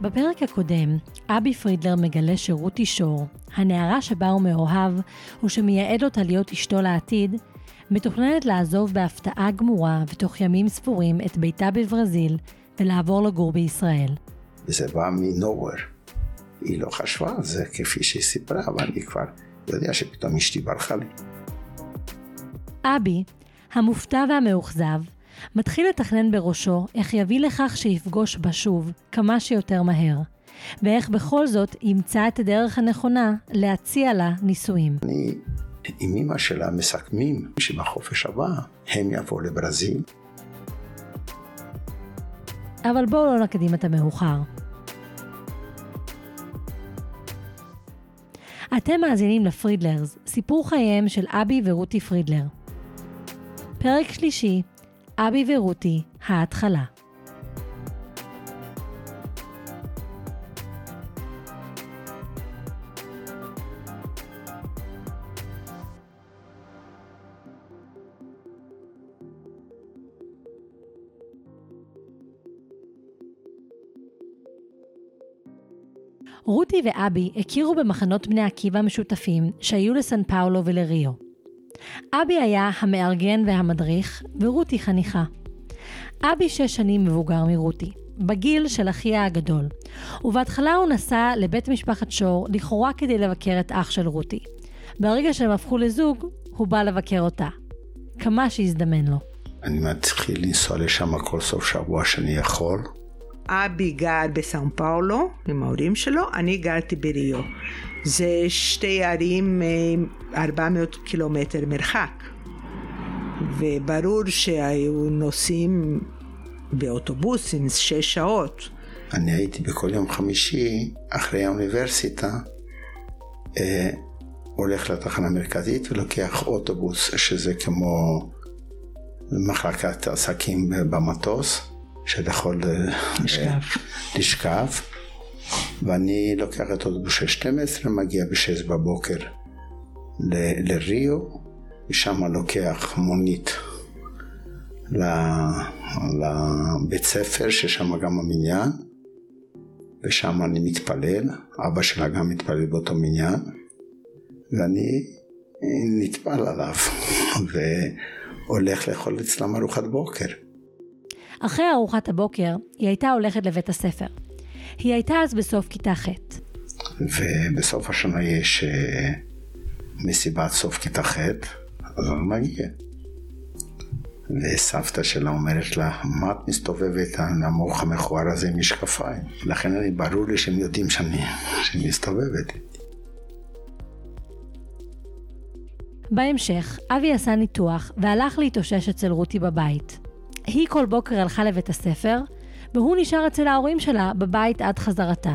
בפרק הקודם, אבי פרידלר מגלה שרותי שור, הנערה שבה הוא מאוהב ושמייעד אותה להיות אשתו לעתיד, מתוכננת לעזוב בהפתעה גמורה ותוך ימים ספורים את ביתה בברזיל ולעבור לגור בישראל. וזה בא מנוהוור. היא לא חשבה על זה כפי שהיא סיפרה, אבל אני כבר יודע שפתאום אשתי ברחה לי. אבי, המופתע והמאוכזב, מתחיל לתכנן בראשו איך יביא לכך שיפגוש בה שוב כמה שיותר מהר, ואיך בכל זאת ימצא את הדרך הנכונה להציע לה נישואים. אני עם אמא שלה מסכמים שבחופש הבא הם יבואו לברזיל. אבל בואו לא נקדים את המאוחר. אתם מאזינים לפרידלרס, סיפור חייהם של אבי ורותי פרידלר. פרק שלישי, אבי ורותי, ההתחלה. רותי ואבי הכירו במחנות בני עקיבא משותפים שהיו לסן פאולו ולריו. אבי היה המארגן והמדריך, ורותי חניכה. אבי שש שנים מבוגר מרותי, בגיל של אחיה הגדול, ובהתחלה הוא נסע לבית משפחת שור לכאורה כדי לבקר את אח של רותי. ברגע שהם הפכו לזוג, הוא בא לבקר אותה. כמה שהזדמן לו. אני מתחיל לנסוע לשם כל סוף שבוע שאני יכול. אבי גר בסאו פאולו עם ההורים שלו, אני גרתי בריו. זה שתי ערים 400 קילומטר מרחק. וברור שהיו נוסעים באוטובוסים שש שעות. אני הייתי בכל יום חמישי, אחרי האוניברסיטה, אה, הולך לתחנה המרכזית ולוקח אוטובוס, שזה כמו מחלקת עסקים במטוס. שאתה יכול לשכב. לשכב. ואני לוקח את אוטובוס של 12, מגיע ב-6 בבוקר ל- לריו, ושם לוקח מונית לבית ספר, ששם גם המניין, ושם אני מתפלל, אבא שלה גם מתפלל באותו מניין, ואני נטפל עליו, והולך לאכול אצלם ארוחת בוקר. אחרי ארוחת הבוקר, היא הייתה הולכת לבית הספר. היא הייתה אז בסוף כיתה ח'. ובסוף השנה יש אה, מסיבת סוף כיתה ח', אז אני מגיע. וסבתא שלה אומרת לה, מה את מסתובבת הנמוך המכוער הזה עם משקפיים? לכן אני, ברור לי שהם יודעים שאני, שאני מסתובבת. בהמשך, אבי עשה ניתוח והלך להתאושש אצל רותי בבית. היא כל בוקר הלכה לבית הספר, והוא נשאר אצל ההורים שלה בבית עד חזרתה.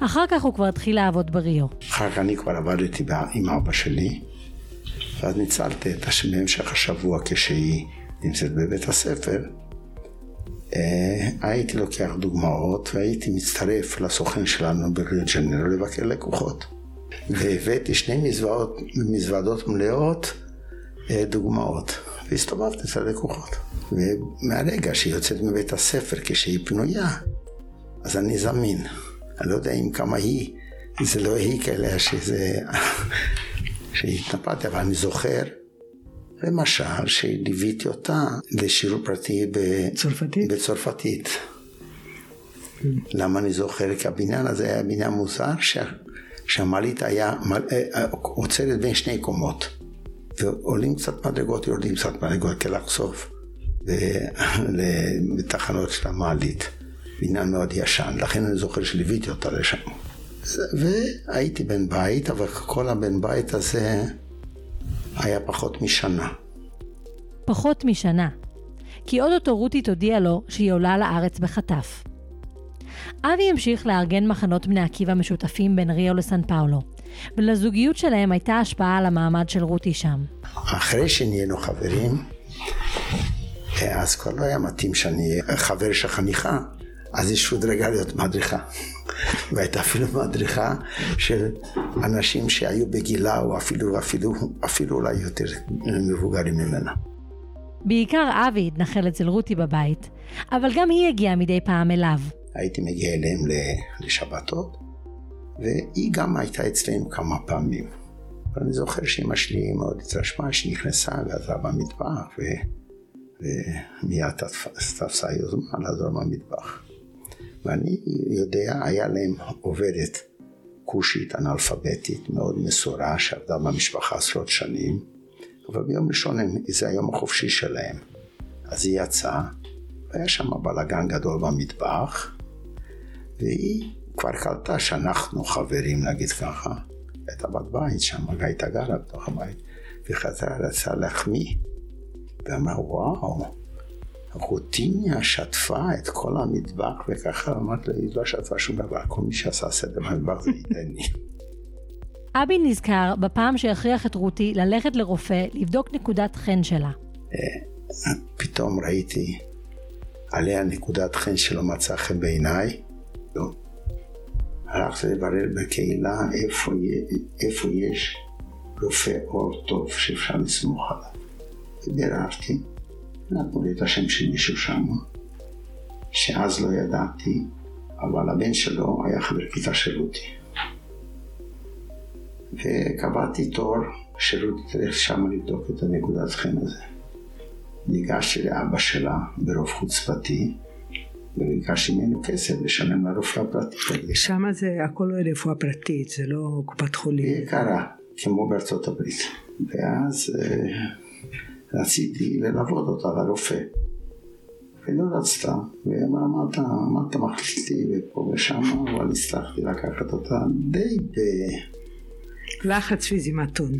אחר כך הוא כבר התחיל לעבוד בריו. אחר כך אני כבר עבדתי עם אבא שלי, ואז ניצלתי את בהמשך השבוע כשהיא נמצאת בבית הספר. אה, הייתי לוקח דוגמאות והייתי מצטרף לסוכן שלנו בריו ג'נרו לבקר לקוחות. והבאתי שני מזוודות מלאות אה, דוגמאות, והסתובבתי אצל לקוחות. ומהרגע שהיא יוצאת מבית הספר כשהיא פנויה, אז אני זמין. אני לא יודע אם כמה היא, זה לא היא כאלה שזה, שהתנפלתי, אבל אני זוכר, למשל, שליוויתי אותה לשיעור פרטי בצרפתית. בצרפתית. למה אני זוכר? כי הבניין הזה היה בניין מוזר, שהמעלית היה אה, אה, עוצרת בין שני קומות. ועולים קצת מדרגות, יורדים קצת מדרגות כדי לחשוף. לתחנות של המעלית. בניין מאוד ישן, לכן אני זוכר שליוויתי אותה לשם. והייתי בן בית, אבל כל הבן בית הזה היה פחות משנה. פחות משנה. כי עוד אותו רותי תודיע לו שהיא עולה לארץ בחטף. אבי המשיך לארגן מחנות בני עקיבא משותפים בין ריו לסן פאולו, ולזוגיות שלהם הייתה השפעה על המעמד של רותי שם. אחרי שנהיינו חברים, אז כבר לא היה מתאים שאני אהיה חבר של חניכה, אז היא שודרגה להיות מדריכה. והייתה אפילו מדריכה של אנשים שהיו בגילה, או אפילו, אפילו, אפילו אולי יותר מבוגרים ממנה. בעיקר אבי התנחל אצל רותי בבית, אבל גם היא הגיעה מדי פעם אליו. הייתי מגיע אליהם לשבתות, והיא גם הייתה אצלנו כמה פעמים. אבל אני זוכר שאמא שלי מאוד התרשמה שנכנסה ועזרה במטבח, ו... ומיד תפסה יוזמה לעזור במטבח. ואני יודע, היה להם עובדת כושית אנאלפביתית מאוד מסורה שעבדה במשפחה עשרות שנים, אבל ביום ראשון זה היום החופשי שלהם. אז היא יצאה, והיה שם בלאגן גדול במטבח, והיא כבר קלטה שאנחנו חברים, נגיד ככה. הייתה בת בית שם, הייתה גרה בתוך הבית, וחזרה רצה להחמיא. ואמרה, וואו, רוטיניה שטפה את כל המטבח, וככה אמרת לה, היא לא שטפה שום דבר, כל מי שעשה סדר במטבח זה עידני. אבי נזכר בפעם שהכריח את רותי ללכת לרופא לבדוק נקודת חן שלה. אה, פתאום ראיתי עליה נקודת חן שלא מצאה חן בעיניי. הלכתי לברר בקהילה איפה, איפה יש רופא אור טוב שאפשר לסמוך עליו. וביררתי, נתנו לי את השם של מישהו שם, שאז לא ידעתי, אבל הבן שלו היה חבר כיתה של רותי. וקבעתי תור שרותי תלך שם לבדוק את הנקודת חן הזה. ניגשתי לאבא שלה ברוב חוצפתי, וביקשתי ממנו כסף לשלם לרופאה פרטית. שם זה הכל רפואה פרטית, זה לא קופת חולים. היא יקרה, כמו בארצות הברית. ואז אה, רציתי ללוות אותה לרופא. ולא רצתה, ואמרה מה אתה, מה אתה מחליט לי ופה ושם, אבל הצלחתי לקחת אותה די ב... לחץ פיזי מתון.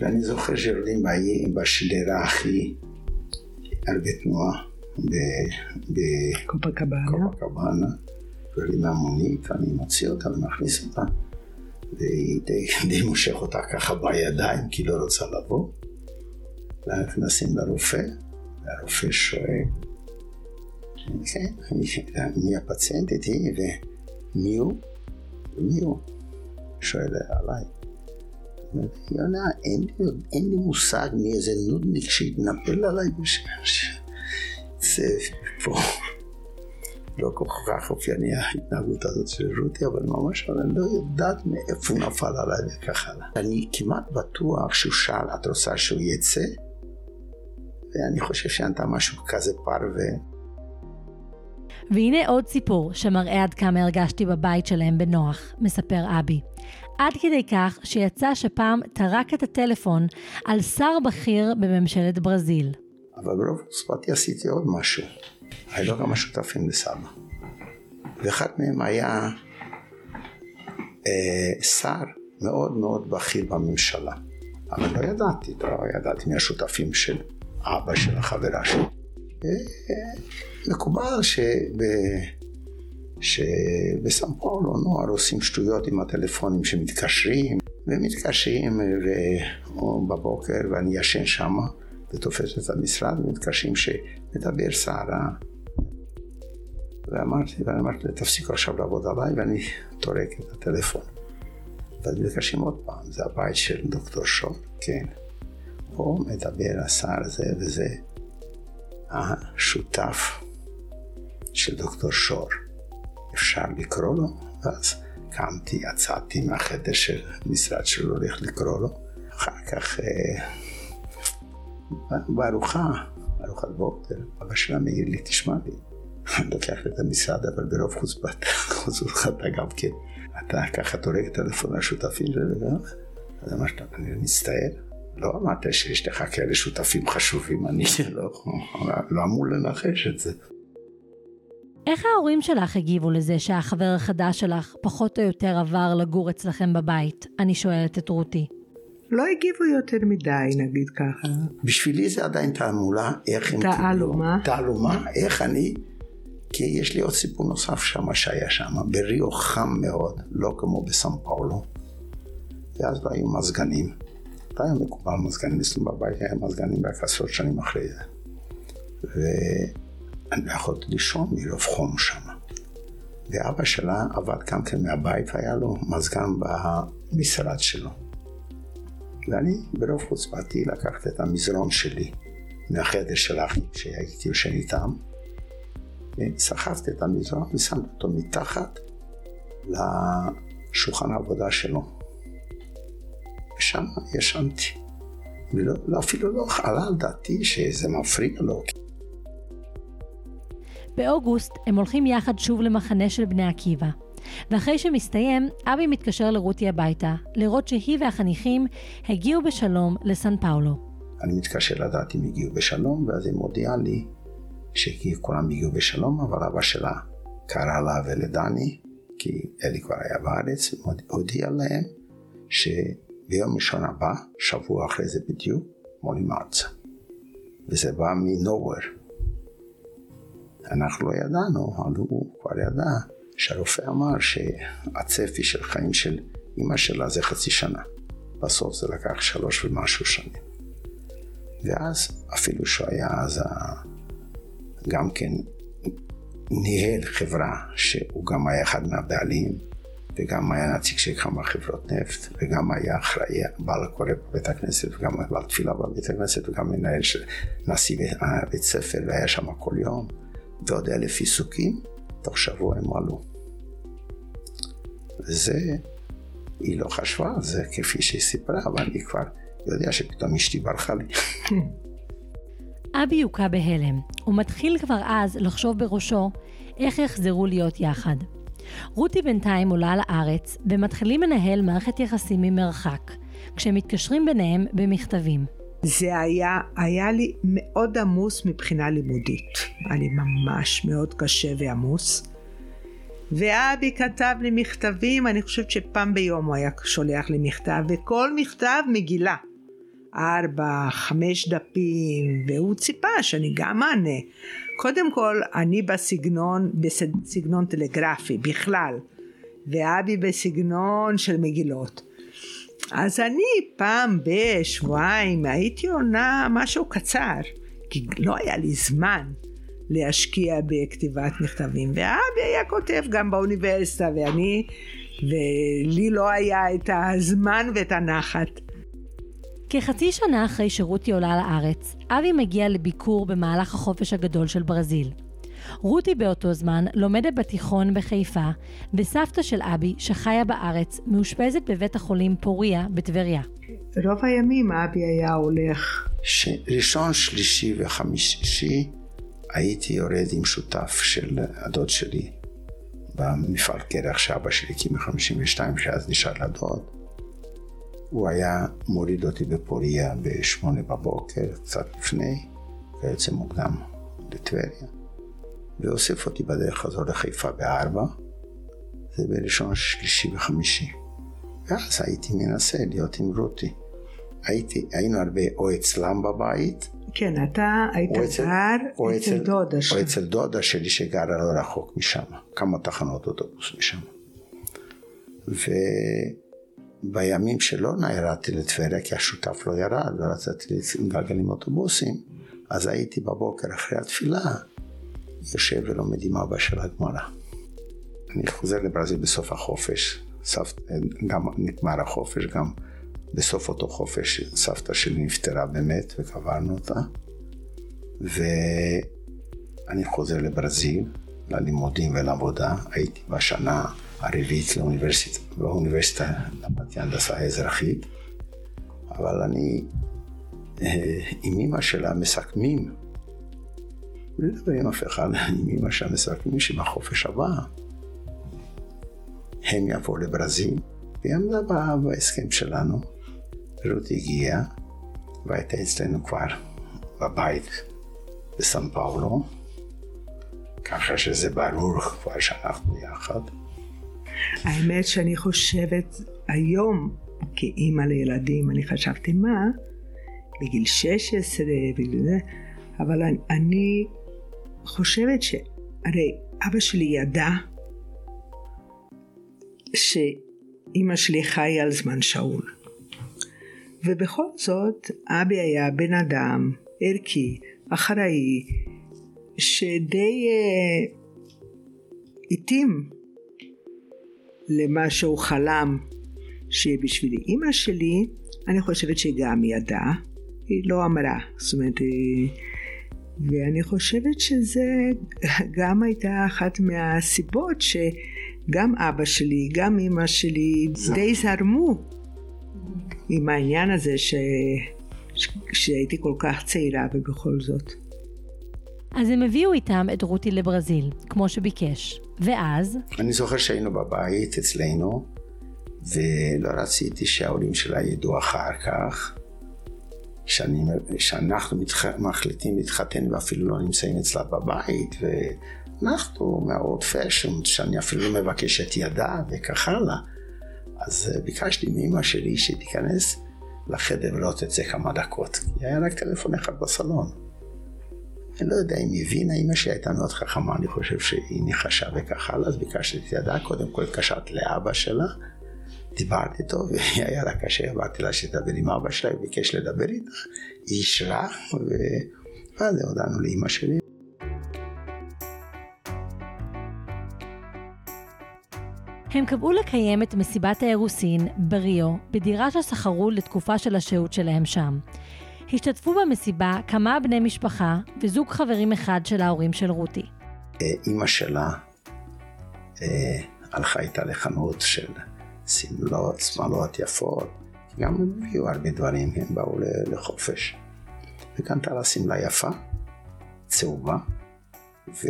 ואני זוכר שיורדים בשדרה הכי הרבה תנועה בקופקבאנה, יורדים מהמונית, אני מוציא אותה ומכניס אותה, והיא די, די מושך אותה ככה בידיים, כי לא רוצה לבוא. נכנסים לרופא, והרופא שואל, כן, מי הפציינט איתי ומי הוא? ומי הוא? שואל עליי. יונה, אין לי, אין לי מושג מי איזה נודניק שהתנפל עליי בשש. זה פה לא כל כך אופייני ההתנהגות הזאת של רותי, אבל ממש אני לא יודעת מאיפה הוא נפל עליי וכך הלאה. אני כמעט בטוח שהוא שאל, את רוצה שהוא יצא? ואני חושב שענתה משהו כזה פרווה. והנה עוד סיפור שמראה עד כמה הרגשתי בבית שלהם בנוח, מספר אבי. עד כדי כך שיצא שפעם טרק את הטלפון על שר בכיר בממשלת ברזיל. אבל ברוב חוצפתי עשיתי עוד משהו. היו לו כמה שותפים לסבא. ואחד מהם היה אה, שר מאוד מאוד בכיר בממשלה. אבל לא ידעתי, לא ידעתי מי השותפים של אבא של החברה שלי. מקובל שב... שבסן פאולו נוער עושים שטויות עם הטלפונים שמתקשרים, ומתקשרים ו... בבוקר ואני ישן ותופס את המשרד ומתקשרים שמדבר סערה. ואמרתי, ואני אמרתי תפסיקו עכשיו לעבוד עליי ואני טורק את הטלפון. ואז מתקשרים עוד פעם, זה הבית של דוקטור שון, כן. פה מדבר השר זה וזה, השותף של דוקטור שור. אפשר לקרוא לו? ואז קמתי, יצאתי מהחדר של משרד שלו, הולך לקרוא לו. אחר כך אה, בארוחה, ארוחת בוקר, אבא שלה מעיר לי, תשמע לי, אני לוקח את המשרד, אבל ברוב חוצפת, חוצפת גם כן. אתה ככה טורק טלפון לשותפים שלו, אז אמרת, אני מצטער, לא אמרת שיש לך כאלה שותפים חשובים, אני לא, לא אמור לנחש את זה. איך ההורים שלך הגיבו לזה שהחבר החדש שלך פחות או יותר עבר לגור אצלכם בבית? אני שואלת את רותי. לא הגיבו יותר מדי, נגיד ככה. בשבילי זה עדיין תעמולה, איך הם קיבלו. תעלומה. תעלומה, איך אני... כי יש לי עוד סיפור נוסף שם שהיה שם, בריו חם מאוד, לא כמו בסן פאולו. ואז לא היו מזגנים. לא היה מקובל מזגנים אצלנו בבית, היה מזגנים רק עשרות שנים אחרי זה. ואני לא יכולתי לישון מרוב חום שם. ואבא שלה עבד גם כן מהבית, והיה לו מזגן במשרד שלו. ואני ברוב חוצפתי לקחתי את המזרון שלי מהחדר של אחי שהייתי יושן איתם, סחבתי את המזרון ושמתי אותו מתחת לשולחן העבודה שלו. ושם ישנתי. ולא, לא, אפילו לא עלה על דעתי שזה מפריע לו. באוגוסט הם הולכים יחד שוב למחנה של בני עקיבא. ואחרי שמסתיים, אבי מתקשר לרותי הביתה, לראות שהיא והחניכים הגיעו בשלום לסן פאולו. אני מתקשר לדעת אם הגיעו בשלום, ואז היא מודיעה לי שכולם הגיעו בשלום, אבל אבא שלה קרא לה ולדני, כי אלי כבר היה בארץ, והודיע להם שביום ראשון הבא, שבוע אחרי זה בדיוק, עולים ארצה. וזה בא מנוהוור. אנחנו לא ידענו, אבל הוא כבר ידע שהרופא אמר שהצפי של חיים של אימא שלה זה חצי שנה. בסוף זה לקח שלוש ומשהו שנים. ואז אפילו שהוא היה אז גם כן ניהל חברה שהוא גם היה אחד מהבעלים וגם היה נציג של כמה חברות נפט וגם היה אחראי בעל הקורא בבית הכנסת וגם בעל תפילה בבית הכנסת וגם מנהל של נשיא בית ספר והיה שם כל יום ועוד אלף עיסוקים תוך שבוע הם עלו. וזה, היא לא חשבה על זה כפי שהיא סיפרה, אבל אני כבר יודע שפתאום אשתי ברחה לי. אבי יוקע בהלם. הוא מתחיל כבר אז לחשוב בראשו איך יחזרו להיות יחד. רותי בינתיים עולה לארץ, ומתחילים לנהל מערכת יחסים ממרחק, כשהם מתקשרים ביניהם במכתבים. זה היה, היה לי מאוד עמוס מבחינה לימודית. היה לי ממש מאוד קשה ועמוס. ואבי כתב לי מכתבים, אני חושבת שפעם ביום הוא היה שולח לי מכתב, וכל מכתב מגילה. ארבע, חמש דפים, והוא ציפה שאני גם אענה. קודם כל, אני בסגנון, בסגנון טלגרפי בכלל, ואבי בסגנון של מגילות. אז אני פעם בשבועיים הייתי עונה משהו קצר, כי לא היה לי זמן. להשקיע בכתיבת מכתבים. ואבי היה כותב גם באוניברסיטה, ואני, ולי לא היה את הזמן ואת הנחת. כחצי שנה אחרי שרותי עולה לארץ, אבי מגיע לביקור במהלך החופש הגדול של ברזיל. רותי באותו זמן לומדת בתיכון בחיפה, וסבתא של אבי, שחיה בארץ, מאושפזת בבית החולים פוריה בטבריה. רוב הימים אבי היה הולך. ש... ראשון, שלישי וחמישי הייתי יורד עם שותף של הדוד שלי במפעל קרח שאבא שלי הקים ב-52, שאז נשאר לדוד. הוא היה מוריד אותי בפוריה בשמונה בבוקר, קצת לפני, ויוצא מוקדם לטבריה, ואוסף אותי בדרך חזור לחיפה בארבע, זה בראשון, שלישי וחמישי. ואז הייתי מנסה להיות עם רותי. הייתי, היינו הרבה או אצלם בבית, כן, אתה היית גר אצל דודה שלך. או אצל דודה שלי שגרה לא רחוק משם, כמה תחנות אוטובוס משם. ובימים שלא ירדתי לטבריה, כי השותף לא ירד, לא רציתי לגלגל עם אוטובוסים, אז הייתי בבוקר אחרי התפילה, יושב ולומד עם אבא של הגמרא. אני חוזר לברזיל בסוף החופש, גם נגמר החופש, גם בסוף אותו חופש סבתא שלי נפטרה באמת וקברנו אותה. ואני חוזר לברזיל, ללימודים ולעבודה. הייתי בשנה הרביעית לאוניברסיטה, באוניברסיטה למדתי הנדסה אזרחית, אבל אני אה, עם אמא שלה מסכמים, לדבר עם אף אחד, שלה מסכמים שבחופש הבא. הם יבואו לברזיל, והיא עמדה בהסכם שלנו. רות הגיעה והייתה אצלנו כבר בבית בסן פאולו, ככה שזה ברור כבר שאנחנו יחד. האמת שאני חושבת היום כאימא לילדים, אני חשבתי מה, בגיל 16, בגיל זה, אבל אני, אני חושבת שהרי אבא שלי ידע שאימא שלי חיה על זמן שאול. ובכל זאת אבי היה בן אדם ערכי, אחראי, שדי uh, התאים למה שהוא חלם שיהיה בשבילי. אימא שלי, אני חושבת שהיא גם ידעה, היא לא אמרה, זאת אומרת, היא, ואני חושבת שזה גם הייתה אחת מהסיבות שגם אבא שלי, גם אימא שלי די זרמו עם העניין הזה ש... שהייתי כל כך צעירה ובכל זאת. אז הם הביאו איתם את רותי לברזיל, כמו שביקש. ואז... אני זוכר שהיינו בבית אצלנו, ולא רציתי שההורים שלה ידעו אחר כך. שאני, שאנחנו מתח... מחליטים להתחתן ואפילו לא נמצאים אצלה בבית, ואנחנו מהאורד פשן, שאני אפילו לא מבקש את ידה וכך הלאה. אז אה, ביקשתי מאמא שלי שתיכנס לחדר ולא תצא כמה דקות, כי היה רק טלפון אחד בסלון. אני לא יודע אם היא הבינה, אמא שלי הייתה מאוד חכמה, אני חושב שהיא ניחשה וכך הלאה, אז ביקשתי את ידה, קודם כל התקשרתי לאבא שלה, דיברתי איתו, והיה לה קשה, אמרתי לה שתדבר עם אבא שלה, הוא ביקש לדבר איתה, היא אישרה, ואז הודענו לאמא שלי. הם קבעו לקיים את מסיבת האירוסין בריו, בדירה ששכרו לתקופה של השהות שלהם שם. השתתפו במסיבה כמה בני משפחה וזוג חברים אחד של ההורים של רותי. אימא שלה אה, הלכה איתה לחנות של שמלות, שמלות יפות, גם הם הביאו הרבה דברים, הם באו לחופש. וקנתה לה שמלה יפה, צהובה, ו...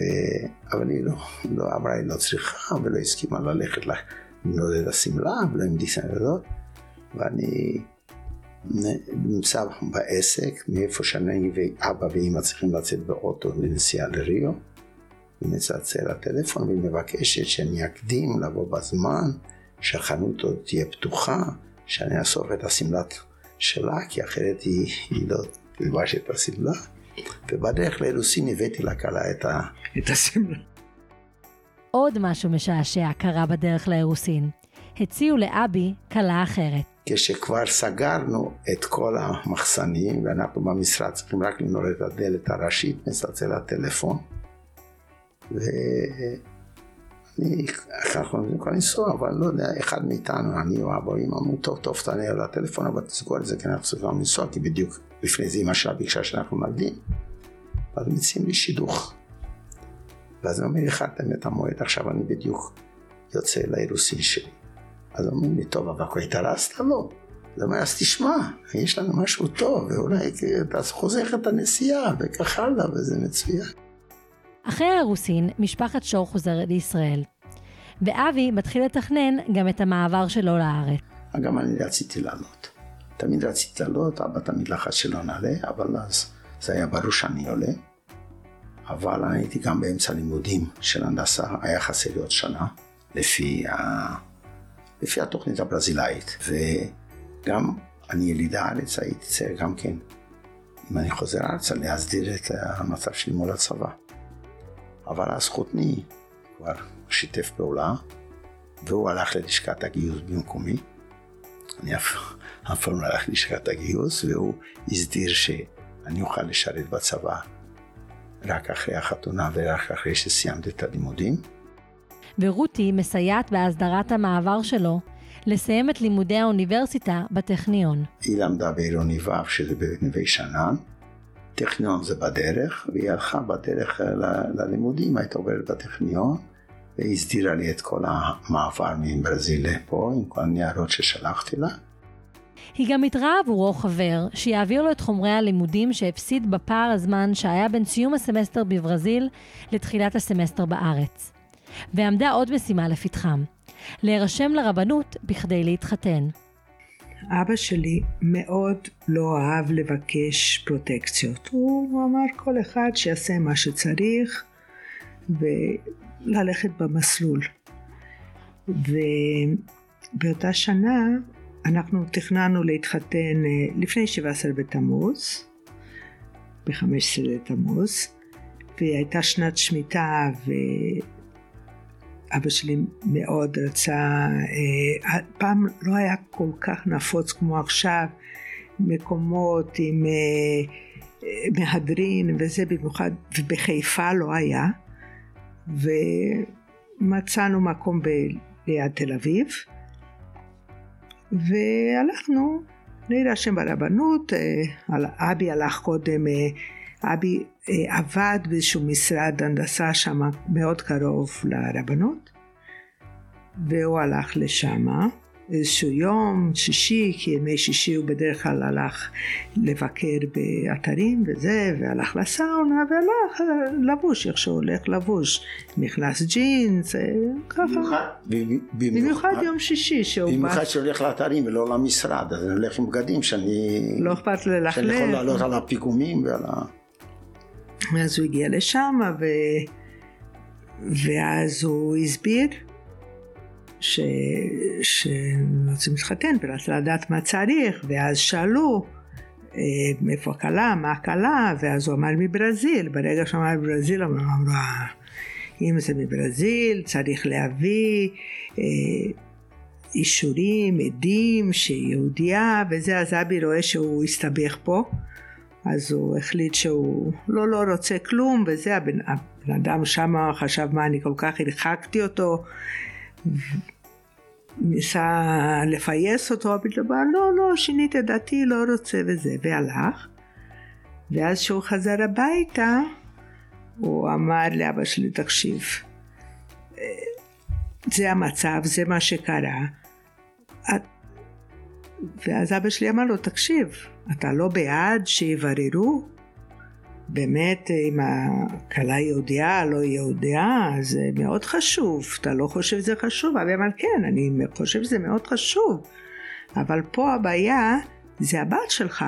אבל היא לא, לא אמרה, היא לא צריכה ולא הסכימה ללכת למנוד את השמלה ולא עם דיסנדות, ואני נמצא בעסק, מאיפה שאני ואבא ואמא צריכים לצאת באוטו לנסיעה לריו, ומצלצל לטלפון והיא מבקשת שאני אקדים לבוא בזמן שהחנות עוד תהיה פתוחה, שאני אאסוף את השמלת שלה, כי אחרת היא, היא לא תלבש את השמלה. ובדרך לאלוסין הבאתי לכלה את, ה... את השמלה. עוד משהו משעשע קרה בדרך לאירוסין. הציעו לאבי כלה אחרת. כשכבר סגרנו את כל המחסנים ואנחנו במשרד צריכים רק לנעול את הדלת הראשית, מצלצל הטלפון. ו... אני, כבר לנסוע, אבל לא יודע, אחד מאיתנו, אני או אבא אמא, אמרו, טוב, טוב, תענה על הטלפון, אבל תסגור את זה, כי אנחנו צריכים לנסוע, כי בדיוק לפני זה אמא שלה ביקשה שאנחנו נקדים. ואז מציעים לי שידוך. ואז אומרים לי, החלטתם את המועד, עכשיו אני בדיוק יוצא לאירוסין שלי. אז אומרים לי, טוב, אבל כבר התארסת? לא. אז אומר, אז תשמע, יש לנו משהו טוב, ואולי אתה חוזר את הנסיעה, וכך הלאה, וזה מצוין. אחרי האירוסין, משפחת שור חוזרת לישראל. ואבי מתחיל לתכנן גם את המעבר שלו לארץ. גם אני רציתי לעלות. תמיד רציתי לעלות, אבא תמיד לחץ שלא נעלה, אבל אז זה היה ברור שאני עולה. אבל הייתי גם באמצע לימודים של הנדסה, היה חסר לי עוד שנה, לפי, ה... לפי התוכנית הברזילאית. וגם אני יליד הארץ, הייתי צריך גם כן, אם אני חוזר ארצה, להסדיר את המצב שלי מול הצבא. אבל אז חותני כבר שיתף פעולה, והוא הלך ללשכת הגיוס במקומי. אני אף, אף פעם לא הלך ללשכת הגיוס, והוא הסדיר שאני אוכל לשרת בצבא רק אחרי החתונה ורק אחרי שסיימתי את הלימודים. ורותי מסייעת בהסדרת המעבר שלו לסיים את לימודי האוניברסיטה בטכניון. היא למדה בעירוני ו', שזה בנווה שאנן, טכניון זה בדרך, והיא הלכה בדרך ללימודים, הייתה עוברת בטכניון, והיא הסדירה לי את כל המעבר מברזיל לפה, עם כל הניירות ששלחתי לה. היא גם איתרה עבורו חבר, שיעביר לו את חומרי הלימודים שהפסיד בפער הזמן שהיה בין סיום הסמסטר בברזיל לתחילת הסמסטר בארץ. ועמדה עוד משימה לפתחם, להירשם לרבנות בכדי להתחתן. אבא שלי מאוד לא אהב לבקש פרוטקציות. הוא אמר כל אחד שיעשה מה שצריך וללכת במסלול. ובאותה שנה אנחנו תכננו להתחתן אה, לפני 17 בתמוז, ב-15 בתמוז, והייתה שנת שמיטה ו... אבא שלי מאוד רצה, אה, פעם לא היה כל כך נפוץ כמו עכשיו, מקומות עם אה, מהדרין וזה במיוחד, ובחיפה לא היה, ומצאנו מקום ב, ליד תל אביב, והלכנו להירשם ברבנות, אה, אבי הלך קודם אבי אה, עבד באיזשהו משרד הנדסה שם מאוד קרוב לרבנות, והוא הלך לשמה. איזשהו יום, שישי, כי ימי שישי הוא בדרך כלל הלך לבקר באתרים וזה, והלך לסאונה, והלך אה, לבוש איך שהוא הולך לבוש. נכנס ג'ינס, אה, ככה. במיוחד יום שישי שהוא בא. במיוחד שהוא הולך לאתרים ולא למשרד, אז אני הולך עם בגדים שאני... לא אכפת ללכלך. שאני יכול לעלות על הפיגומים ועל ה... אז הוא הגיע לשם, ו... ואז הוא הסביר. שרוצים להתחתן ורצה לדעת מה צריך, ואז שאלו אה, מאיפה הכלה, מה הכלה, ואז הוא אמר מברזיל, ברגע שהוא אמר מברזיל, אמרו, אה, אם זה מברזיל, צריך להביא אה, אישורים, עדים, שהיא יהודייה, וזה, אז אבי רואה שהוא הסתבך פה. אז הוא החליט שהוא לא לא רוצה כלום וזה הבן, הבן אדם שמה חשב מה אני כל כך הרחקתי אותו ניסה לפייס אותו, פתאום אמר לא לא שינית את דעתי לא רוצה וזה והלך. ואז כשהוא חזר הביתה הוא אמר לאבא שלי תקשיב זה המצב זה מה שקרה ואז אבא שלי אמר לו תקשיב אתה לא בעד שיבררו באמת אם הכלה יהודייה, לא יהודייה, זה מאוד חשוב. אתה לא חושב שזה חשוב? אבי אמר כן, אני חושב שזה מאוד חשוב. אבל פה הבעיה זה הבת שלך.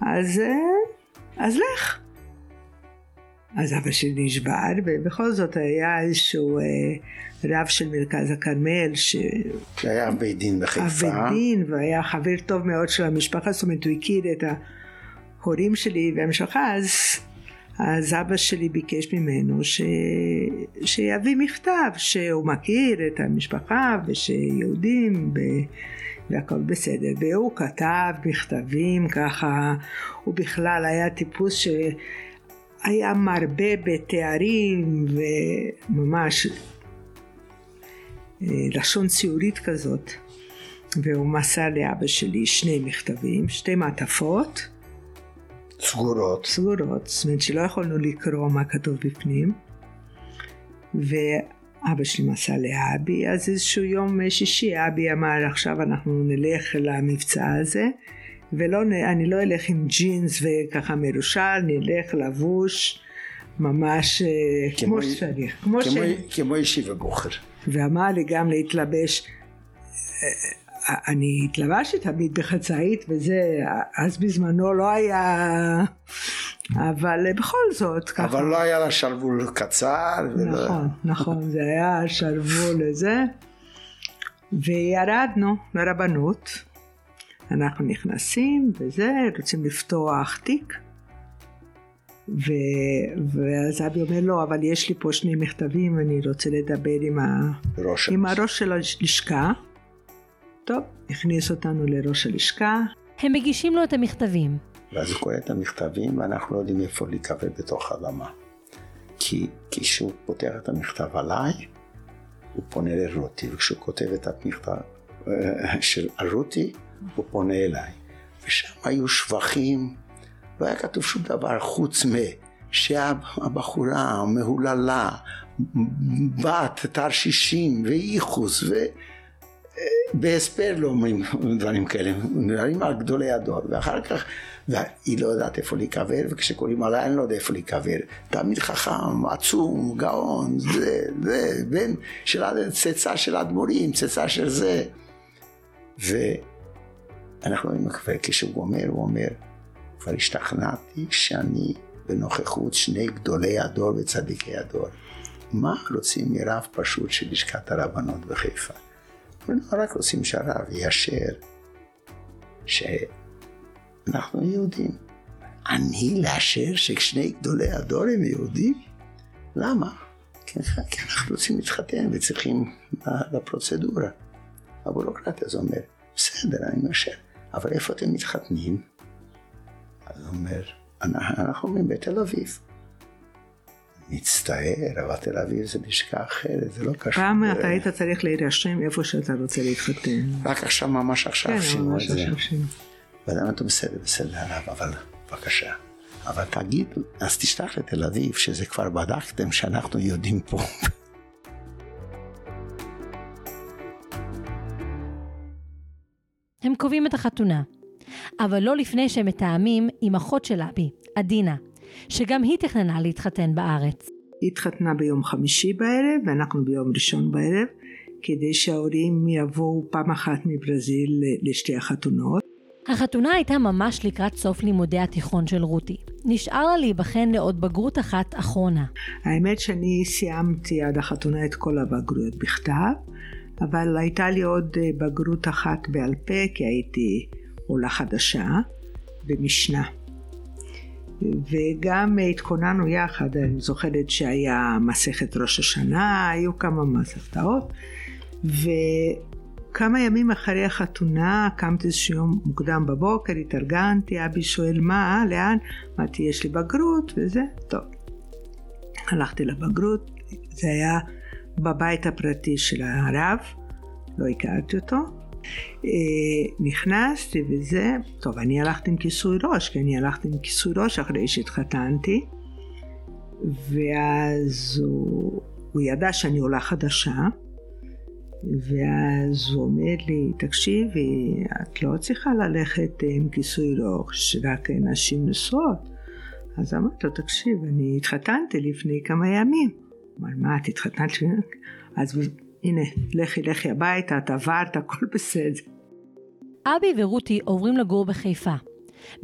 אז, אז לך. אז אבא שלי נשבר, ובכל זאת היה איזשהו אה, רב של מרכז הכרמל, ש... שהיה בית דין בחיפה. בית דין, והיה חבר טוב מאוד של המשפחה, זאת אומרת הוא הכיר את. ההורים שלי והמשפחה, אז, אז אבא שלי ביקש ממנו ש, שיביא מכתב שהוא מכיר את המשפחה ושיהודים ו... והכל בסדר. והוא כתב מכתבים ככה, הוא בכלל היה טיפוס שהיה מרבה בתארים וממש אה, לשון ציורית כזאת. והוא מסר לאבא שלי שני מכתבים, שתי מעטפות. סגורות. סגורות, זאת אומרת שלא יכולנו לקרוא מה כתוב בפנים. ואבא שלי מסע לאבי, אז איזשהו יום שישי אבי אמר עכשיו אנחנו נלך למבצע הזה, ואני לא אלך עם ג'ינס וככה מרושל, נלך לבוש ממש אה, כמו, כמו שצריך. כמו, כמו, ש... כמו ישיבה בוחר. ואמר לי גם להתלבש אה, אני התלבשתי תמיד בחצאית וזה, אז בזמנו לא היה, אבל בכל זאת ככה. אבל לא היה לה שרוול קצר. ולא... נכון, נכון, זה היה שרוול לזה. וירדנו לרבנות, אנחנו נכנסים וזה, רוצים לפתוח תיק. ו... ואז אבי אומר לו, אבל יש לי פה שני מכתבים, אני רוצה לדבר עם, ה... עם הראש של הלשכה. טוב, הכניס אותנו לראש הלשכה. הם מגישים לו את המכתבים. ואז הוא קורא את המכתבים ואנחנו לא יודעים איפה להיקבר בתוך הבמה. כי כשהוא פותח את המכתב עליי, הוא פונה לרותי, וכשהוא כותב את המכתב אה, של רותי, הוא פונה אליי. ושם היו שבחים, לא היה כתוב שום דבר חוץ מ... שהבחורה המהוללה, בת תרשישים ואיחוס, ו... בהספר לא אומרים דברים כאלה, דברים על גדולי הדור, ואחר כך, והיא לא יודעת איפה להיקבר, וכשקוראים עליה אני לא יודע איפה להיקבר. תלמיד חכם, עצום, גאון, זה, זה, בן של צאצא של אדמו"רים, צאצא של זה. ואנחנו רואים, כשהוא אומר, הוא אומר, כבר השתכנעתי שאני בנוכחות שני גדולי הדור וצדיקי הדור. מה רוצים מרב פשוט של לשכת הרבנות בחיפה? רק רוצים שהרב יאשר שאנחנו יהודים. אני לאשר ששני גדולי הדור הם יהודים? למה? כי אנחנו רוצים להתחתן וצריכים לפרוצדורה. הביורוקרטיה זה אומר, בסדר, אני מאשר, אבל איפה אתם מתחתנים? אז הוא אומר, אנחנו אומרים בתל אביב. מצטער, אבל תל אביב זה לשכה אחרת, זה לא קשור. פעם אתה היית צריך להירשם איפה שאתה רוצה להתחתן. רק עכשיו, ממש עכשיו שינו את זה. כן, ממש עכשיו שינו. ואדם אתה בסדר, בסדר הרב, אבל בבקשה, אבל תגיד, אז תשלח לתל אביב, שזה כבר בדקתם שאנחנו יודעים פה. הם קובעים את החתונה, אבל לא לפני שהם מתאמים עם אחות של אבי, עדינה, שגם היא תכננה להתחתן בארץ. היא התחתנה ביום חמישי בערב ואנחנו ביום ראשון בערב כדי שההורים יבואו פעם אחת מברזיל לשתי החתונות. החתונה הייתה ממש לקראת סוף לימודי התיכון של רותי. נשאר לה להיבחן לעוד בגרות אחת אחרונה. האמת שאני סיימתי עד החתונה את כל הבגרויות בכתב, אבל הייתה לי עוד אה, בגרות אחת בעל פה כי הייתי עולה חדשה במשנה. וגם התכוננו יחד, אני זוכרת שהיה מסכת ראש השנה, היו כמה מסכתאות, וכמה ימים אחרי החתונה קמתי איזשהו יום מוקדם בבוקר, התארגנתי, אבי שואל מה, לאן? אמרתי יש לי בגרות וזה, טוב. הלכתי לבגרות, זה היה בבית הפרטי של הרב, לא הכרתי אותו, אה, נכנסתי וזה, טוב אני הלכתי עם כיסוי ראש, כי אני הלכתי עם כיסוי ראש אחרי שהתחתנתי ואז הוא, הוא ידע שאני עולה חדשה ואז הוא אומר לי, תקשיבי, את לא צריכה ללכת עם כיסוי ראש, רק נשים נשואות. אז אמרתי לו, תקשיב, אני התחתנתי לפני כמה ימים. אמר, מה, את התחתנת? אז הנה, לכי לכי הביתה, את עברת, הכל בסדר. אבי ורותי עוברים לגור בחיפה,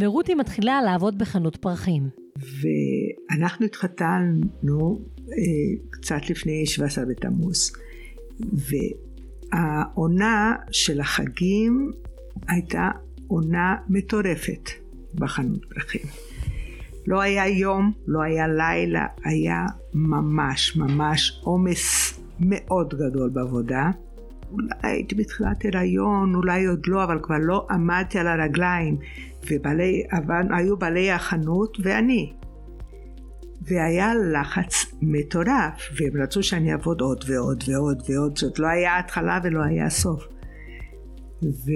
ורותי מתחילה לעבוד בחנות פרחים. ואנחנו התחתנו אה, קצת לפני 17 בתמוז, והעונה של החגים הייתה עונה מטורפת בחנות פרחים. לא היה יום, לא היה לילה, היה ממש ממש עומס מאוד גדול בעבודה. אולי הייתי בתחילת הריון, אולי עוד לא, אבל כבר לא עמדתי על הרגליים. ובעלי, היו בעלי החנות ואני. והיה לחץ מטורף, והם רצו שאני אעבוד עוד ועוד ועוד ועוד, זאת לא היה התחלה ולא היה סוף. ו...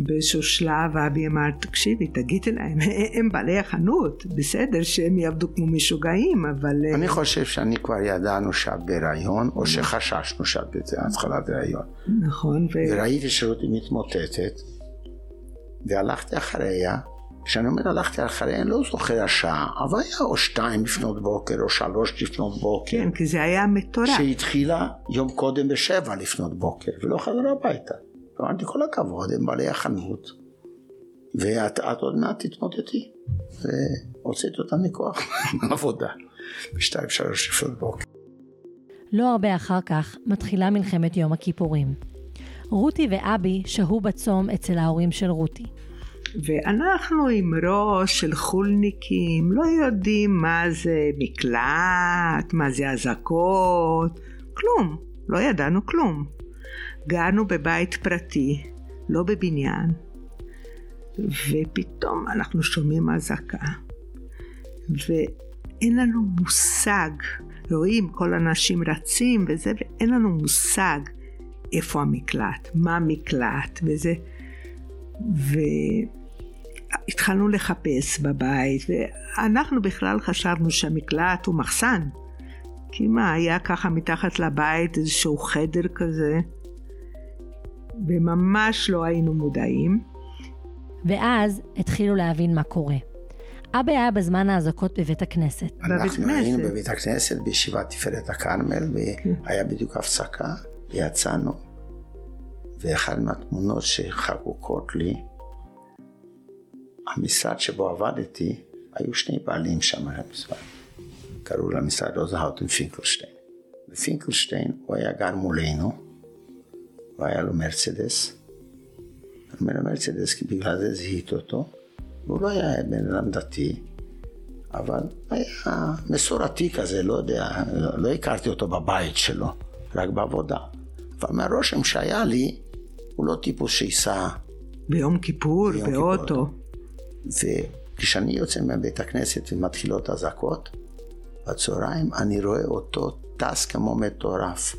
באיזשהו שלב אבי אמר, תקשיבי, תגידי להם, הם בעלי החנות, בסדר שהם יעבדו כמו משוגעים, אבל... אה, אני חושב שאני כבר ידענו שאת בהיריון, או שחששנו שאת בהתחלת הריון. נכון. ו... וראיתי שרותי מתמוטטת, והלכתי אחריה. כשאני אומר הלכתי אחריה, אני לא זוכר השעה, אבל היה או שתיים לפנות בוקר, או שלוש לפנות בוקר. כן, כי זה היה מטורף. שהתחילה יום קודם בשבע לפנות בוקר, ולא חזרה הביתה. אמרתי כל הכבוד, הם בעלי החנות, ואת עוד מעט תתמודדי. והוצאתי אותה מכוח עבודה, בשתיים שלוש לפנות בוקר. לא הרבה אחר כך מתחילה מלחמת יום הכיפורים. רותי ואבי שהו בצום אצל ההורים של רותי. ואנחנו עם ראש של חולניקים, לא יודעים מה זה מקלט, מה זה אזעקות, כלום, לא ידענו כלום. גרנו בבית פרטי, לא בבניין, ופתאום אנחנו שומעים אזעקה, ואין לנו מושג, רואים כל האנשים רצים וזה, ואין לנו מושג איפה המקלט, מה המקלט וזה, והתחלנו לחפש בבית, ואנחנו בכלל חשבנו שהמקלט הוא מחסן. כי מה, היה ככה מתחת לבית איזשהו חדר כזה, וממש לא היינו מודעים. ואז התחילו להבין מה קורה. אבא היה בזמן האזעקות בבית הכנסת. אנחנו היינו בבית הכנסת בישיבת תפארת הכרמל, והיה בדיוק הפסקה, ויצאנו. ואחת מהתמונות שחקוקות לי, המשרד שבו עבדתי, היו שני בעלים שם על המשרד. קראו למשרד רוזהאוטן פינקלשטיין. ופינקלשטיין, הוא היה גר מולנו, והיה לו מרצדס. אומר לו מרצדס כי בגלל זה זיהית אותו. והוא לא היה בן אדם דתי, אבל היה מסורתי כזה, לא יודע, לא הכרתי אותו בבית שלו, רק בעבודה. אבל מהרושם שהיה לי, הוא לא טיפוס שייסע... ביום כיפור, ביום באוטו. וכשאני יוצא מבית הכנסת ומתחילות אזעקות, בצהריים אני רואה אותו טס כמו מטורף.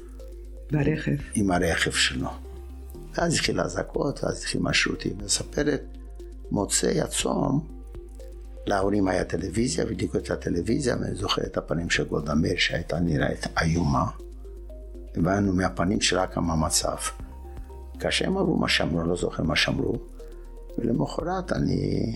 ברכב. עם הרכב שלו. ואז התחיל אזעקות, ואז התחיל אותי. מספרת, מוצאי הצום, להורים היה טלוויזיה, והדליקו את הטלוויזיה, ואני זוכר את הפנים של גולדה מאיר שהייתה נראית איומה. הבנו מהפנים שלה כמה מצב. כאשר הם אמרו מה שאמרו, לא זוכר מה שאמרו, ולמחרת אני,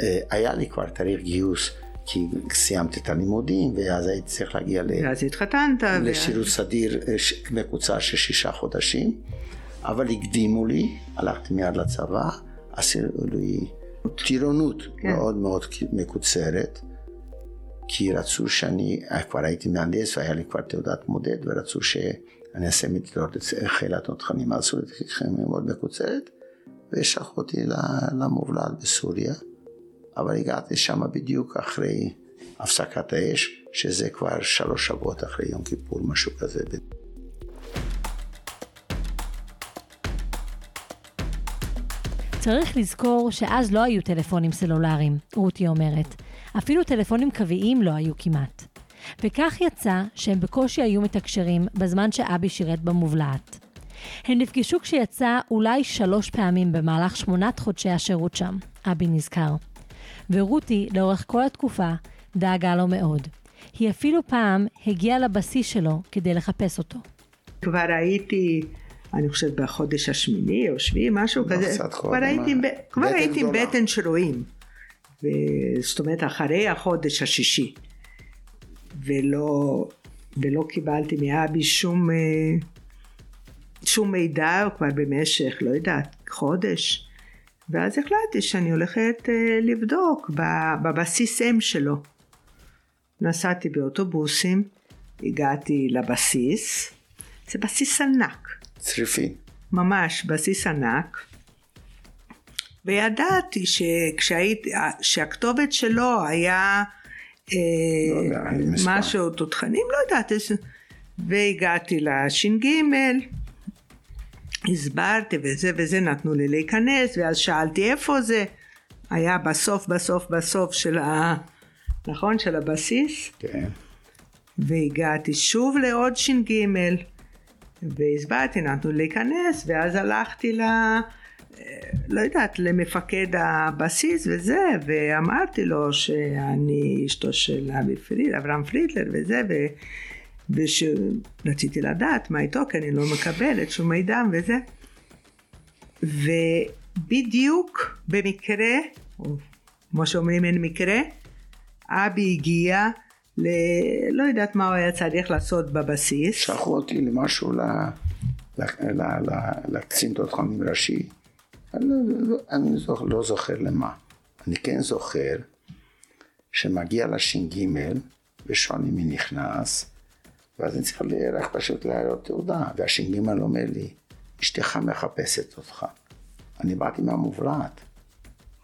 אה, היה לי כבר תאריך גיוס, כי סיימתי את הלימודים, ואז הייתי צריך להגיע ל... ואז התחתנת. לשירות סדיר אה, מקוצר של שישה חודשים, אבל הקדימו לי, הלכתי מיד לצבא, עשינו לי טירונות כן. מאוד מאוד מקוצרת, כי רצו שאני, אה, כבר הייתי מהנדס והיה לי כבר תעודת מודד, ורצו שאני אעשה מדידות חיל התותחנים, עשו לי תוכנית מאוד מקוצרת, ושלחו אותי למובלעת בסוריה, אבל הגעתי שם בדיוק אחרי הפסקת האש, שזה כבר שלוש שבועות אחרי יום כיפור, משהו כזה. צריך לזכור שאז לא היו טלפונים סלולריים, רותי אומרת. אפילו טלפונים קוויים לא היו כמעט. וכך יצא שהם בקושי היו מתקשרים בזמן שאבי שירת במובלעת. הם נפגשו כשיצא אולי שלוש פעמים במהלך שמונת חודשי השירות שם, אבי נזכר. ורותי, לאורך כל התקופה, דאגה לו מאוד. היא אפילו פעם הגיעה לבסיס שלו כדי לחפש אותו. כבר הייתי אני חושבת בחודש השמיני או שביעי, משהו לא כזה. כבר הייתי, ב... כבר הייתי עם בטן של רועים. ו... זאת אומרת, אחרי החודש השישי. ולא, ולא קיבלתי מאבי שום, אה, שום מידע, כבר במשך, לא יודעת, חודש. ואז החלטתי שאני הולכת אה, לבדוק בבסיס אם שלו. נסעתי באוטובוסים, הגעתי לבסיס, זה בסיס ענק. צריפין. ממש, בסיס ענק. וידעתי שכשהייתי, שהכתובת שלו היה אה, לא משהו תותחנים, לא יודעת, והגעתי לש"ג, הסברתי וזה וזה, נתנו לי להיכנס, ואז שאלתי איפה זה, היה בסוף בסוף בסוף של ה... נכון? של הבסיס. כן. והגעתי שוב לעוד ש"ג. והסברתי, נתנו להיכנס, ואז הלכתי ל... לא יודעת, למפקד הבסיס וזה, ואמרתי לו שאני אשתו של אבי פריד, אברהם פרידלר וזה, ו... ושרציתי לדעת מה איתו, כי אני לא מקבלת שום מידע וזה. ובדיוק במקרה, או כמו שאומרים אין מקרה, אבי הגיע ל... לא יודעת מה הוא היה צריך לעשות בבסיס. שלחו אותי למשהו ל... לקצין תותחנים ראשי. אני, לא, אני זוכ... לא זוכר למה. אני כן זוכר שמגיע לש"ג ושואלים מי נכנס ואז אני צריך רק פשוט להעלות תעודה והש"ג אומר לי אשתך מחפשת אותך. אני באתי מהמובלעת.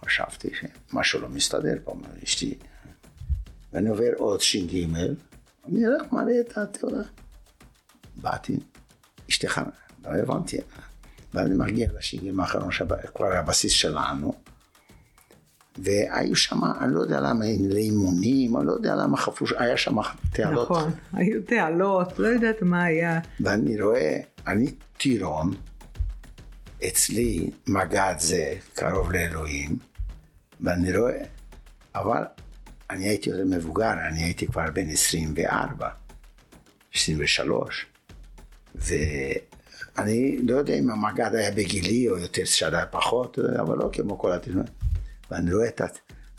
חשבתי שמשהו לא מסתדר פה, אשתי ואני עובר עוד ש"ג, אני רק מראה את התיאוריה. באתי, אשתך, לא הבנתי. ואני מגיע לש"ג האחרון, כבר הבסיס שלנו, והיו שם, אני לא יודע למה, לאימונים, אני לא יודע למה חפרו, היה שם תעלות. נכון, היו תעלות, לא יודעת מה היה. ואני רואה, אני טירון, אצלי מג"ד זה קרוב לאלוהים, ואני רואה, אבל אני הייתי יותר מבוגר, אני הייתי כבר בן 24, 23, ואני לא יודע אם המג"ד היה בגילי או יותר שנה פחות, אבל לא כמו כל התזמון. ואני רואה את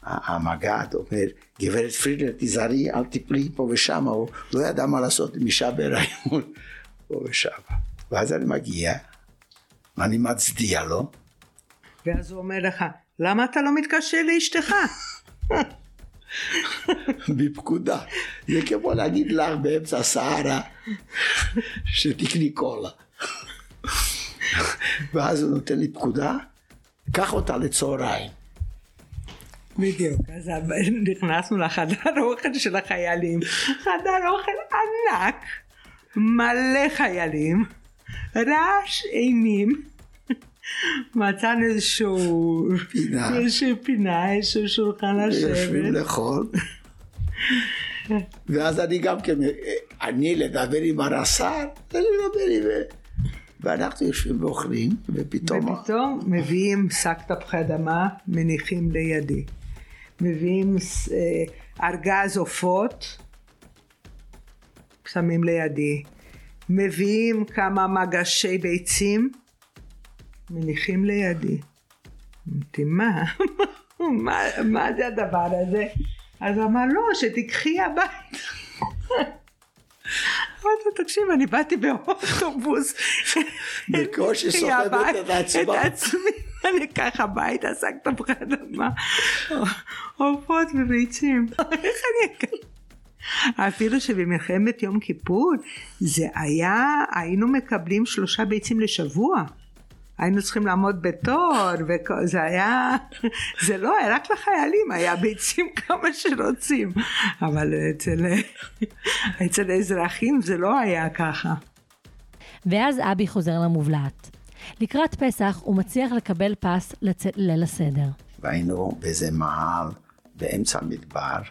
המג"ד אומר, גברת פרידלר, תיזהרי, אל תפלי פה ושם, הוא לא ידע מה לעשות עם אישה בהיריון פה ושם. ואז אני מגיע, ואני מצדיע לו. ואז הוא אומר לך, למה אתה לא מתקשר לאשתך? בפקודה. זה כמו להגיד לך באמצע הסהרה שתקני קולה. ואז הוא נותן לי פקודה, קח אותה לצהריים. בדיוק, אז נכנסנו לחדר אוכל של החיילים, חדר אוכל ענק, מלא חיילים, רעש אימים. מצאנו איזשהו פינה, איזושהי פינה, איזשהו שולחן לשבת. יושבים לאכול. ואז אני גם כן, אני לדבר עם הרס"ר, אני לדבר עם... ואנחנו יושבים ואוכלים, ופתאום... ופתאום מביאים שק תפוחי אדמה, מניחים לידי. מביאים אה, ארגז עופות, שמים לידי, מביאים כמה מגשי ביצים, מניחים לידי. אמרתי, מה? מה, מה זה הדבר הזה? אז אמר, לא, שתיקחי הבית. אמרתי, תקשיב, אני באתי באוטובוס. בקושי סוחבת את עצמה. את עצמי. אני אקח הביתה, שק תפוחי אדמה, עופות וביצים. איך אני אקח? אפילו שבמלחמת יום כיפור זה היה, היינו מקבלים שלושה ביצים לשבוע. היינו צריכים לעמוד בתור, וזה היה, זה לא היה רק לחיילים, היה ביצים כמה שרוצים, אבל אצל, אצל האזרחים זה לא היה ככה. ואז אבי חוזר למובלעת. לקראת פסח הוא מצליח לקבל פס לליל הסדר. והיינו באיזה מאהל באמצע המדבר,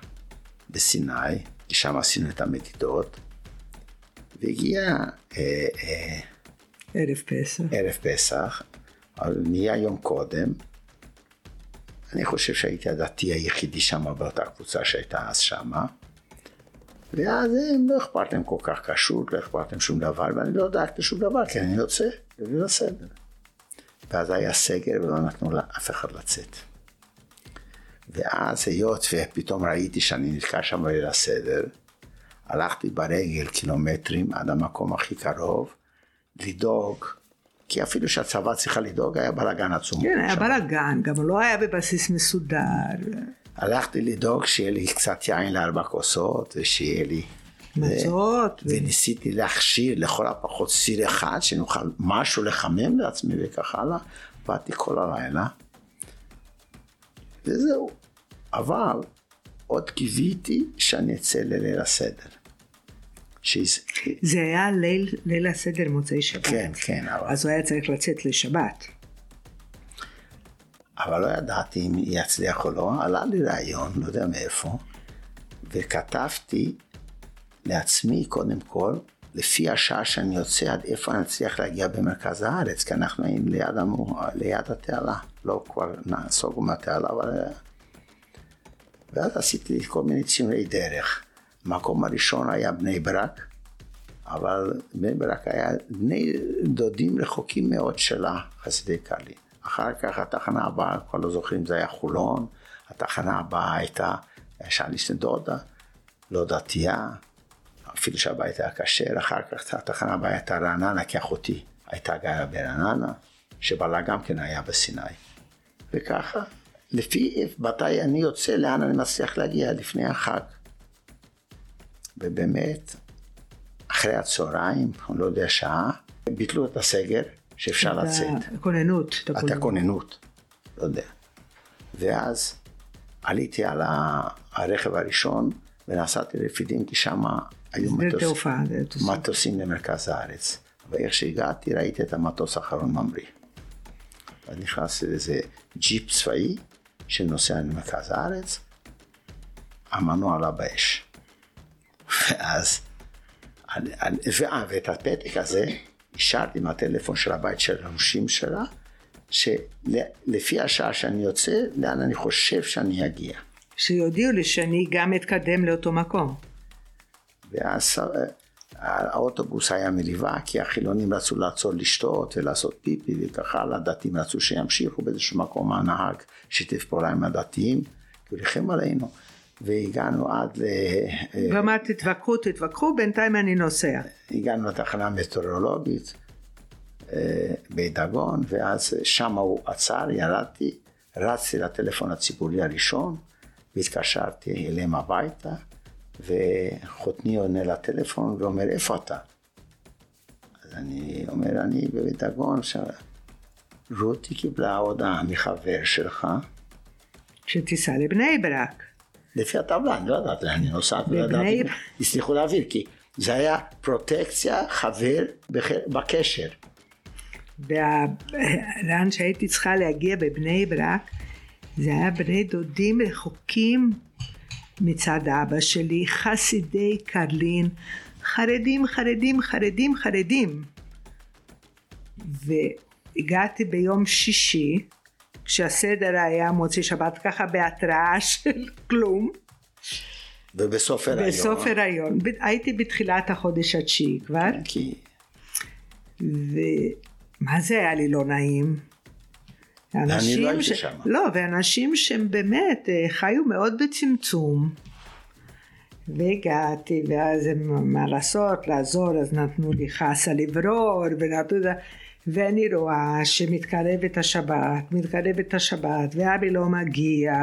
בסיני, שם עשינו את המדידות, והגיע אה, אה, ערב פסח. ערב פסח, אבל נהיה יום קודם. אני חושב שהייתי הדתי היחידי שם באותה קבוצה שהייתה אז שמה. ואז הם לא אכפת להם כל כך כשרות, לא אכפת להם שום דבר, ואני לא דאגתי שום דבר, כי אני יוצא, זה בסדר. ואז היה סגר ולא נתנו לאף אחד לצאת. ואז היות ופתאום ראיתי שאני נתקע שם בליל הסדר, הלכתי ברגל קילומטרים עד המקום הכי קרוב, לדאוג, כי אפילו שהצבא צריכה לדאוג, היה בלאגן עצום. כן, היה בלאגן, גם לא היה בבסיס מסודר. הלכתי לדאוג שיהיה לי קצת יין לארבע כוסות, ושיהיה לי... מצות. ו... וניסיתי להכשיר לכל הפחות סיר אחד, שנוכל משהו לחמם לעצמי וכך הלאה. באתי כל הלילה, וזהו. אבל עוד קיוויתי שאני אצא לליל הסדר. שיז... זה היה ליל, ליל הסדר מוצאי שבת. כן, כן. אבל... אז הוא היה צריך לצאת לשבת. אבל לא ידעתי אם יצליח או לא, עלה לי רעיון, לא יודע מאיפה, וכתבתי לעצמי קודם כל, לפי השעה שאני יוצא, עד איפה אני אצליח להגיע במרכז הארץ, כי אנחנו היינו ליד, ליד התעלה, לא כבר נסוגו מהתעלה, אבל... ואז עשיתי כל מיני ציוני דרך. המקום הראשון היה בני ברק, אבל בני ברק היה בני דודים רחוקים מאוד שלה, חסידי קרלין. אחר כך התחנה הבאה, כבר לא זוכרים, זה היה חולון, התחנה הבאה הייתה שאליסטן דודה, לא דתייה, אפילו שהבית היה כשר, אחר כך התחנה הבאה הייתה רעננה, כי אחותי הייתה גרה ברעננה, שבעלה גם כן היה בסיני. וככה, לפי מתי אני יוצא, לאן אני מצליח להגיע לפני החג. ובאמת, אחרי הצהריים, אני לא יודע שעה, ביטלו את הסגר, שאפשר את לצאת. את הכוננות. את הכוננות, לא יודע. ואז עליתי על הרכב הראשון ונסעתי לפידים, כי שם היו מטוס, מטוסים למרכז הארץ. ואיך שהגעתי ראיתי את המטוס האחרון ממריא. אז נכנסתי לאיזה ג'יפ צבאי שנוסע למרכז הארץ, המנוע עלה באש. ואז, ואת הפתק הזה השארתי מהטלפון של הבית של האנשים שלה, שלפי השעה שאני יוצא, לאן אני חושב שאני אגיע. שיודיעו לי שאני גם אתקדם לאותו מקום. ואז אה, האוטובוס היה מליבה, כי החילונים רצו לעצור לשתות ולעשות פיפי וככה הלאה, הדתיים רצו שימשיכו באיזשהו מקום, הנהג שיתף פעולה עם הדתיים, כי הוא ריחם עלינו. והגענו עד ל... ואמרת תתווכחו, תתווכחו, בינתיים אני נוסע. הגענו לתחנה מטאורולוגית אה, בדגון, ואז שם הוא עצר, ירדתי, רצתי לטלפון הציבורי הראשון, והתקשרתי אליהם הביתה, וחותני עונה לטלפון ואומר, איפה אתה? אז אני אומר, אני בבית דגון, רותי קיבלה הודעה מחבר שלך. שתיסע לבני ברק. לפי הטבלה, אני לא יודעת לאן אני נוסעת, לא ידעתי, הצליחו להעביר, כי זה היה פרוטקציה חבר בקשר. לאן שהייתי צריכה להגיע בבני ברק, זה היה בני דודים רחוקים מצד אבא שלי, חסידי קרלין, חרדים, חרדים, חרדים, חרדים. והגעתי ביום שישי, כשהסדר היה מוצאי שבת ככה בהתראה של כלום. ובסוף הריון. בסוף הריון. הייתי בתחילת החודש התשיעי כבר, כי ומה זה היה לי לא נעים? אנשים לא הייתי ש... שם. לא, ואנשים שהם באמת אה, חיו מאוד בצמצום. והגעתי, ואז הם, מה לעשות, לעזור, אז נתנו לי חסה לברור, ונתנו... ואני רואה שמתקרבת השבת, מתקרבת השבת, ואבי לא מגיע,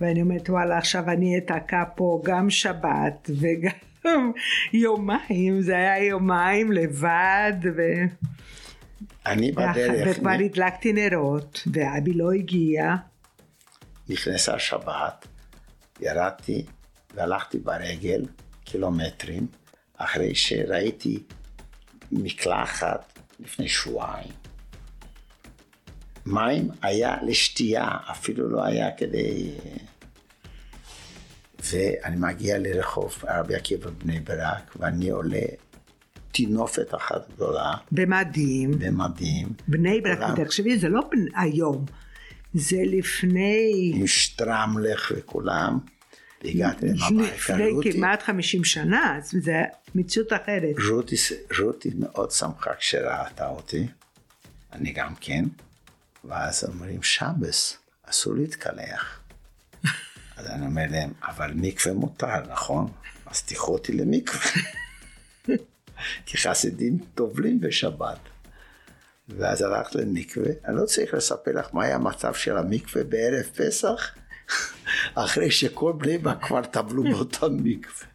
ואני אומרת, וואלה, עכשיו אני אתקע פה גם שבת, וגם יומיים, זה היה יומיים לבד, ו... אני בדרך, וכבר הדלקתי נרות, ואבי לא הגיע. נכנסה שבת, ירדתי והלכתי ברגל קילומטרים, אחרי שראיתי מקלחת לפני שבועיים. מים היה לשתייה, אפילו לא היה כדי... ואני מגיע לרחוב רבי עקיבא בני ברק, ואני עולה טינופת אחת גדולה, במדים. במדים, בני ברק, כולם. תחשבי, זה לא בנ- היום, זה לפני, עם שטרמלך וכולם, לפני כמעט 50 שנה, אז זה מציאות אחרת. רותי, רותי מאוד שמחה כשראתה אותי, אני גם כן, ואז אומרים שבס, אסור להתקלח. אז אני אומר להם, אבל מקווה מותר, נכון? אז תיקחו אותי למקווה. כי חסידים טובלים בשבת. ואז הלכת למקווה, אני לא צריך לספר לך מה היה המצב של המקווה בערב פסח, אחרי שכל בני ברק כבר טבלו באותה מקווה.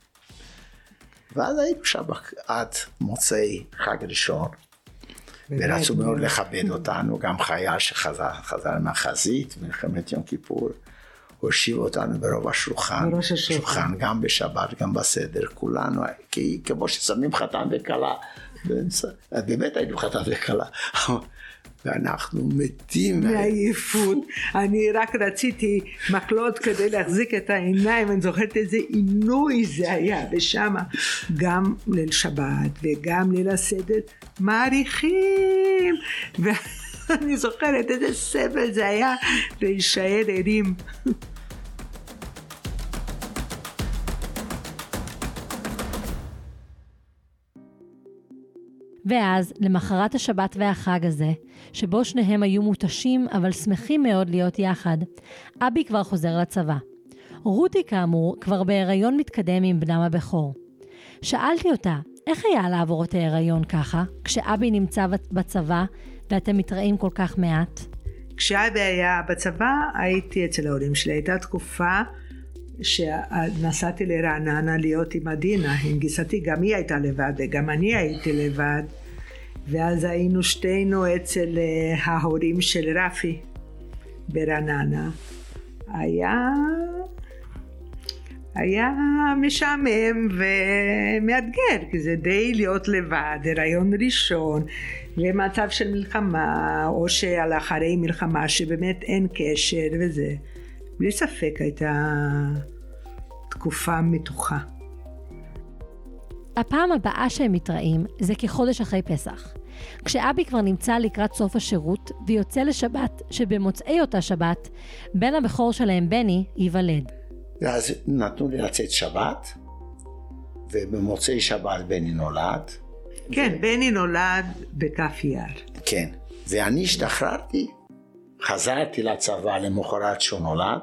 ואז היינו שם עד מוצאי חג ראשון, ורצו מאוד לכבד אותנו, גם חייל שחזר חזר מהחזית במלחמת יום כיפור, הושיב אותנו ברוב השולחן, בראש השולחן. גם בשבת, גם בסדר, כולנו, כי כמו ששמים חתן וכלה, באמת היינו חתן וכלה, ואנחנו מתים מעייפות. אני רק רציתי מקלות כדי להחזיק את העיניים, אני זוכרת איזה עינוי זה היה, ושם גם ליל שבת וגם ליל הסדר מעריכים. ואני זוכרת איזה סבל זה היה להישאר ערים. ואז, למחרת השבת והחג הזה, שבו שניהם היו מותשים אבל שמחים מאוד להיות יחד, אבי כבר חוזר לצבא. רותי, כאמור, כבר בהיריון מתקדם עם בנם הבכור. שאלתי אותה, איך היה לעבור את ההיריון ככה, כשאבי נמצא בצבא ואתם מתראים כל כך מעט? כשאבי היה בצבא הייתי אצל ההורים שלי, הייתה תקופה שנסעתי לרעננה להיות עם עדינה, עם גיסתי, גם היא הייתה לבד וגם אני הייתי לבד, ואז היינו שתינו אצל אה, ההורים של רפי ברעננה. היה... היה משעמם ומאתגר, כי זה די להיות לבד, הריון ראשון, ומצב של מלחמה, או שעל אחרי מלחמה שבאמת אין קשר וזה. בלי ספק הייתה תקופה מתוחה. הפעם הבאה שהם מתראים זה כחודש אחרי פסח. כשאבי כבר נמצא לקראת סוף השירות ויוצא לשבת, שבמוצאי אותה שבת, בן הבכור שלהם, בני, ייוולד. ואז נתנו לי לצאת שבת, ובמוצאי שבת בני נולד. כן, בני נולד בכף יער. כן. ואני השתחררתי, חזרתי לצבא למחרת שהוא נולד,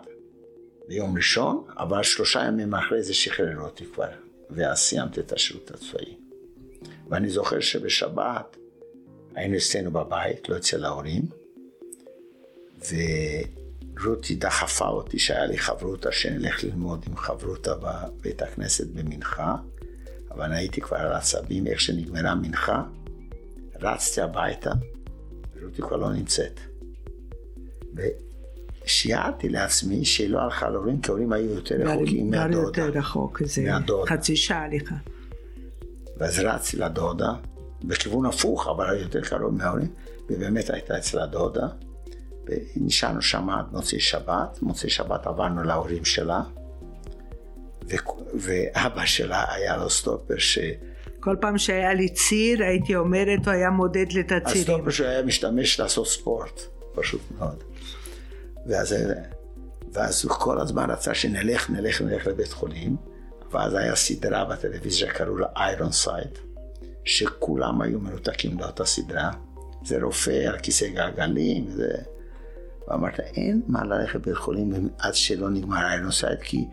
ביום ראשון, אבל שלושה ימים אחרי זה שחררו אותי כבר, ואז סיימתי את השירות הצבאי. ואני זוכר שבשבת היינו אצלנו בבית, לא אצל ההורים, ורותי דחפה אותי שהיה לי חברותה שנלך ללמוד עם חברותה בבית הכנסת במנחה, אבל אני הייתי כבר על עצבים, איך שנגמרה מנחה, רצתי הביתה, ורותי כבר לא נמצאת. ושיערתי לעצמי שהיא לא הלכה להורים, כי ההורים היו יותר רחוקים מהדודה. יותר רחוק, זה מהדודה. חצי שעה הליכה. ואז רצתי לדודה, בכיוון הפוך, אבל יותר קרוב מההורים, ובאמת הייתה אצל הדודה, ונשארנו שם עד מוצאי שבת, מוצאי שבת עברנו להורים שלה, ו- ואבא שלה היה לו סטופר, ש... כל פעם שהיה לי ציר הייתי אומרת הוא היה מודד לי את הצירים. הסטופר שהוא היה משתמש לעשות ספורט, פשוט מאוד. ואז, ואז הוא כל הזמן רצה שנלך, נלך, נלך לבית חולים, ואז היה סדרה בטלוויזיה שקראו לה Ironside, שכולם היו מרותקים לאותה סדרה. זה רופא על כיסא גלגלים, וזה... ואמרת, אין מה ללכת לבית חולים עד שלא נגמר Ironside, כי...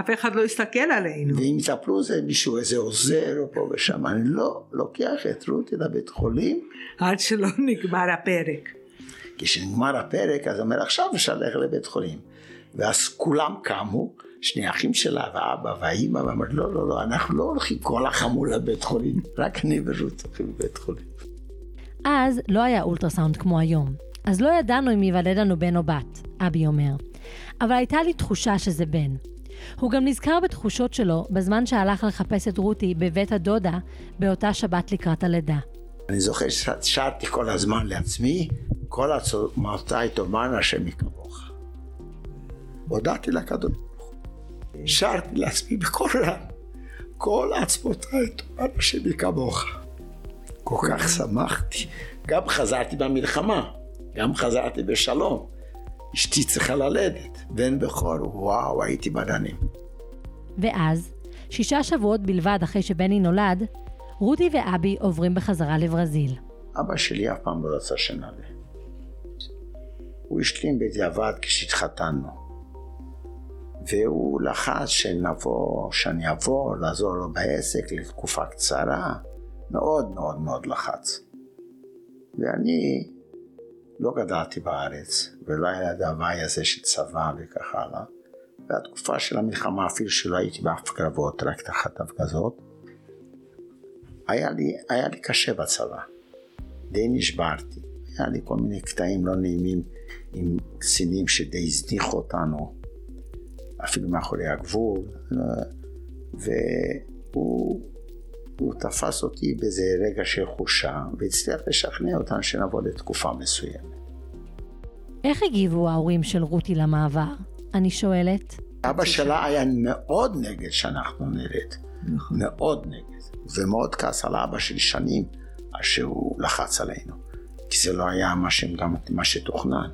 אף אחד לא יסתכל עלינו. ואם יטפל בזה מישהו, איזה עוזר או פה ושם, אני לא לוקח את רותי לבית חולים. עד שלא נגמר הפרק. כשנגמר הפרק, אז אומר, עכשיו אפשר ללכת לבית חולים. ואז כולם קמו, שני אחים שלה, והאבא והאימא, ואמר, לא, לא, לא, אנחנו לא הולכים כל החמול לבית חולים, רק אני ורות הולכים לבית חולים. אז לא היה אולטרסאונד כמו היום, אז לא ידענו אם ייוולד לנו בן או בת, אבי אומר. אבל הייתה לי תחושה שזה בן. הוא גם נזכר בתחושות שלו בזמן שהלך לחפש את רותי בבית הדודה באותה שבת לקראת הלידה. אני זוכר ששרתי כל הזמן לעצמי, כל עצמותיי תאמרנה השם כמוך. הודעתי לקדוש ברוך הוא. שרתי לעצמי בקול רם, כל עצמותיי תאמרנה השם כמוך. כל כך שמחתי. גם חזרתי במלחמה, גם חזרתי בשלום. אשתי צריכה ללדת, בן בכור, וואו, הייתי בדנים. ואז, שישה שבועות בלבד אחרי שבני נולד, רותי ואבי עוברים בחזרה לברזיל. אבא שלי אף פעם לא רצה שנעלה. הוא השלים בדיעבד כשהתחתנו. והוא לחץ שנבוא, שאני אבוא לעזור לו בעסק לתקופה קצרה. מאוד מאוד מאוד לחץ. ואני לא גדלתי בארץ, ולא היה את ההוואי הזה של צבא וכך הלאה. והתקופה של המלחמה, אפילו שלא הייתי באף קרבות, רק תחת הפגזות, היה לי, היה לי קשה בצבא. די נשברתי. היה לי כל מיני קטעים לא נעימים עם קצינים שדי הזניחו אותנו, אפילו מאחורי הגבול, והוא הוא תפס אותי באיזה רגע של חושה, והצליח לשכנע אותנו שנבוא לתקופה מסוימת. איך הגיבו ההורים של רותי למעבר? אני שואלת. אבא שלה היה מאוד נגד שאנחנו נרד. נכון. מאוד נגד. ומאוד כעס על אבא שלי שנים, עד שהוא לחץ עלינו. כי זה לא היה מה, שגם, מה שתוכנן.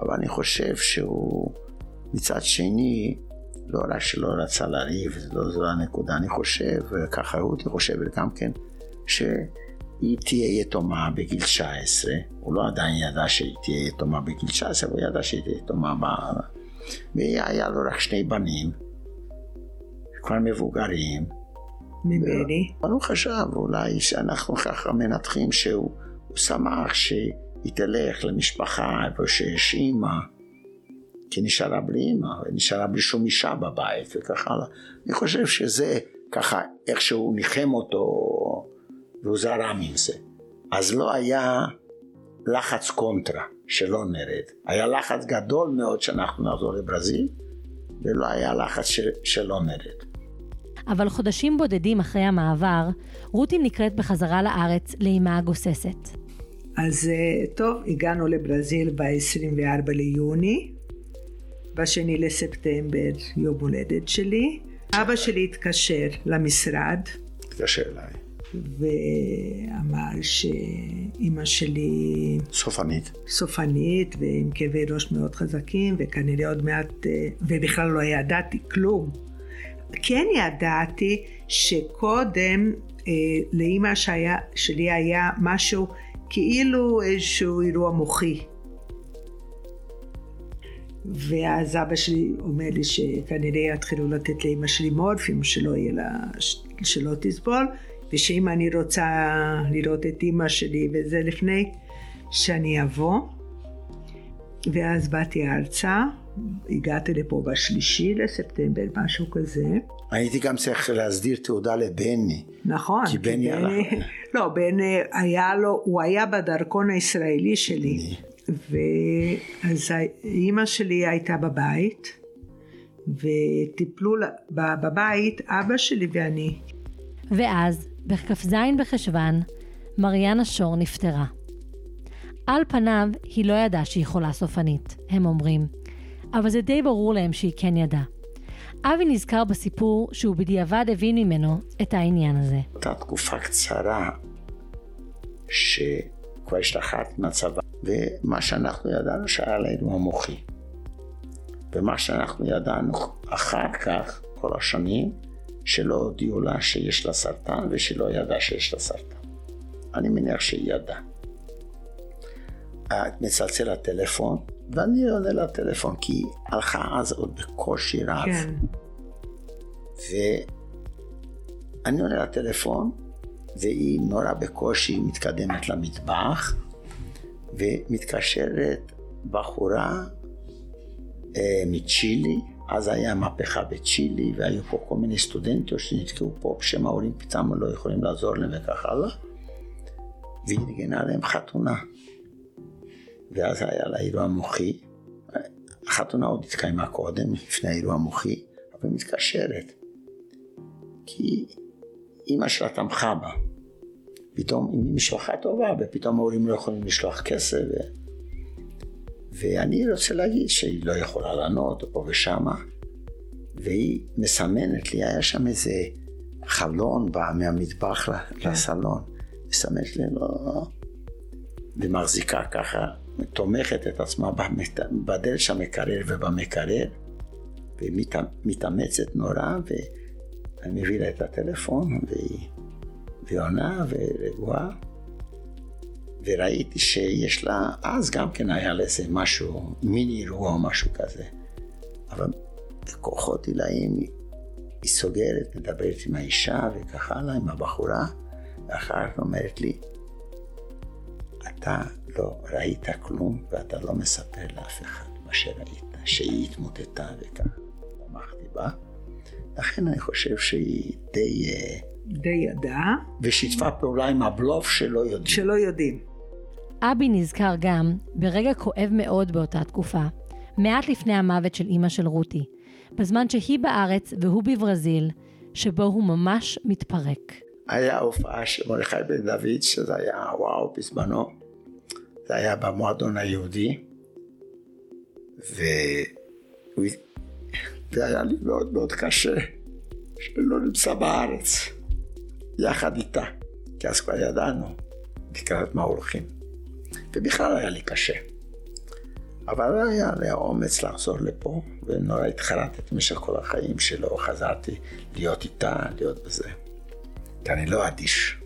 אבל אני חושב שהוא, מצד שני, לא רק שלא רצה לריב, לא זו הנקודה, אני חושב, ככה רותי חושבת גם כן, שהיא תהיה יתומה בגיל 19, הוא לא עדיין ידע שהיא תהיה יתומה בגיל 19, הוא ידע שהיא תהיה יתומה ב... והיה לו רק שני בנים, כבר מבוגרים. ממני? אבל הוא חשב אולי שאנחנו ככה מנתחים שהוא שמח שהיא תלך למשפחה איפה שיש אימא. כי נשארה בלי אימא, ונשארה בלי שום אישה בבית וכך הלאה. אני חושב שזה ככה איכשהו ניחם אותו והוא זרם עם זה. אז לא היה לחץ קונטרה שלא נרד. היה לחץ גדול מאוד שאנחנו נחזור לברזיל, ולא היה לחץ ש... שלא נרד. אבל חודשים בודדים אחרי המעבר, רותי נקראת בחזרה לארץ לאימה הגוססת. אז אה, טוב, הגענו לברזיל ב-24 ליוני, בשני לספטמבר יום הולדת שלי. אבא שלי התקשר למשרד. התקשר אליי. ואמר שאימא שלי... סופנית. סופנית, ועם כאבי ראש מאוד חזקים, וכנראה עוד מעט... אה, ובכלל לא ידעתי כלום. כן ידעתי שקודם אה, לאימא שלי היה משהו כאילו איזשהו אירוע מוחי. ואז אבא שלי אומר לי שכנראה יתחילו לתת לאמא שלי מורפים שלא יהיה לה, שלא תסבול, ושאם אני רוצה לראות את אמא שלי וזה לפני שאני אבוא. ואז באתי ארצה, הגעתי לפה בשלישי לספטמבר, משהו כזה. הייתי גם צריך להסדיר תעודה לבני. נכון. כי בני הלך. לא, בני היה לו, הוא היה בדרכון הישראלי שלי. ואז אימא שלי הייתה בבית, וטיפלו בבית אבא שלי ואני. ואז, בכ"ז בחשוון, מריאנה שור נפטרה. על פניו, היא לא ידעה שהיא חולה סופנית, הם אומרים, אבל זה די ברור להם שהיא כן ידעה. אבי נזכר בסיפור שהוא בדיעבד הבין ממנו את העניין הזה. אותה תקופה קצרה שכבר השתחררתי מהצבא ומה שאנחנו ידענו שהיה לנו המוחי. ומה שאנחנו ידענו אחר כך, כל השנים, שלא הודיעו לה שיש לה סרטן ושלא ידעה שיש לה סרטן. אני מניח שהיא ידעה. מצלצל הטלפון, ואני עונה לטלפון, כי הלכה אז עוד בקושי רב. כן. ואני עונה לטלפון, והיא נורא בקושי מתקדמת למטבח, ומתקשרת בחורה אה, מצ'ילי, אז היה מהפכה בצ'ילי, והיו פה כל מיני סטודנטיות שנתקעו פה, בשם ההורים פתאום לא יכולים לעזור להם וכך הלאה, והיא נגנה להם חתונה. ואז היה לה אירוע מוחי, החתונה עוד התקיימה קודם, לפני האירוע המוחי, אבל מתקשרת. כי אימא שלה תמכה בה. פתאום היא משפחה טובה, ופתאום ההורים לא יכולים לשלוח כסף. ו... ואני רוצה להגיד שהיא לא יכולה לענות פה ושמה, והיא מסמנת לי, היה שם איזה חלון בא מהמטבח כן. לסלון, מסמנת לי, לא, ומחזיקה ככה, תומכת את עצמה בדלת של המקרר ובמקרר, ומתאמצת נורא, ואני מביא לה את הטלפון, והיא, והיא עונה ורגועה. וראיתי שיש לה, אז גם כן היה לה איזה משהו, מיני אירוע או משהו כזה. אבל בכוחות עילאים היא סוגרת, מדברת עם האישה וכך הלאה, עם הבחורה, ואחר כך אומרת לי, אתה לא ראית כלום ואתה לא מספר לאף אחד מה שראית, שהיא התמוטטה וכך. תמכתי בה. לכן אני חושב שהיא די... אה, די ידעה. ושיתפה פעולה עם הבלוף שלא יודעים. שלא יודעים. אבי נזכר גם ברגע כואב מאוד באותה תקופה, מעט לפני המוות של אימא של רותי, בזמן שהיא בארץ והוא בברזיל, שבו הוא ממש מתפרק. היה הופעה של מרדכי בן דוד, שזה היה וואו בזמנו. זה היה במועדון היהודי, וזה היה לי מאוד מאוד קשה שלא נמצא בארץ, יחד איתה, כי אז כבר ידענו לקראת מה הולכים. ובכלל היה לי קשה. אבל היה לי האומץ לחזור לפה, ונורא התחרטתי במשך כל החיים שלא חזרתי להיות איתה, להיות בזה. כי אני לא אדיש.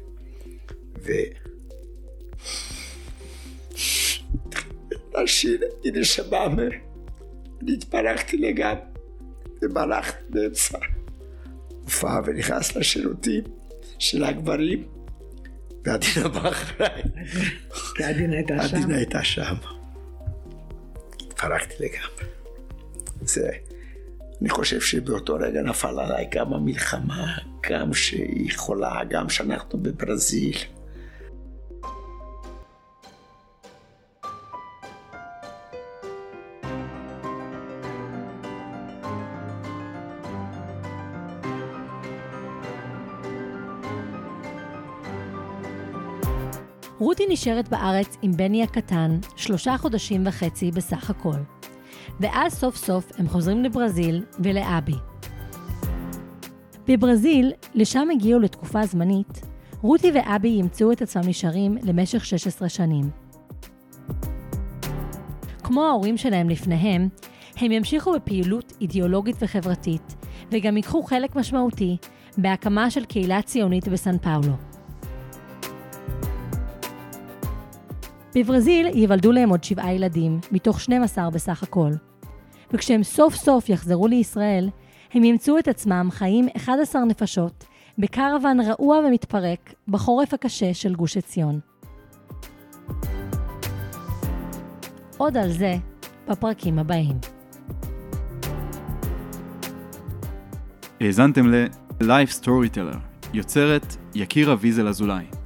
ו... לשיר הנה שבאמה, אני התפרקתי לגמרי, וברחתי באמצע הופעה ונכנס לשירותים של הגברים. ועדינה בא אחריי. כי עדינה הייתה שם. עדינה הייתה שם. התפרקתי לגמרי. זה, אני חושב שבאותו רגע נפל עליי גם המלחמה, גם שהיא חולה, גם שאנחנו בברזיל. רותי נשארת בארץ עם בני הקטן, שלושה חודשים וחצי בסך הכל. ואז סוף סוף הם חוזרים לברזיל ולאבי. בברזיל, לשם הגיעו לתקופה זמנית, רותי ואבי ימצאו את עצמם נשארים למשך 16 שנים. כמו ההורים שלהם לפניהם, הם ימשיכו בפעילות אידיאולוגית וחברתית, וגם ייקחו חלק משמעותי בהקמה של קהילה ציונית בסן פאולו. בברזיל ייוולדו להם עוד שבעה ילדים, מתוך 12 בסך הכל. וכשהם סוף סוף יחזרו לישראל, הם ימצאו את עצמם חיים 11 נפשות בקרוון רעוע ומתפרק בחורף הקשה של גוש עציון. עוד על זה בפרקים הבאים. האזנתם ל-Life Storyteller, יוצרת יקירה ויזל אזולאי.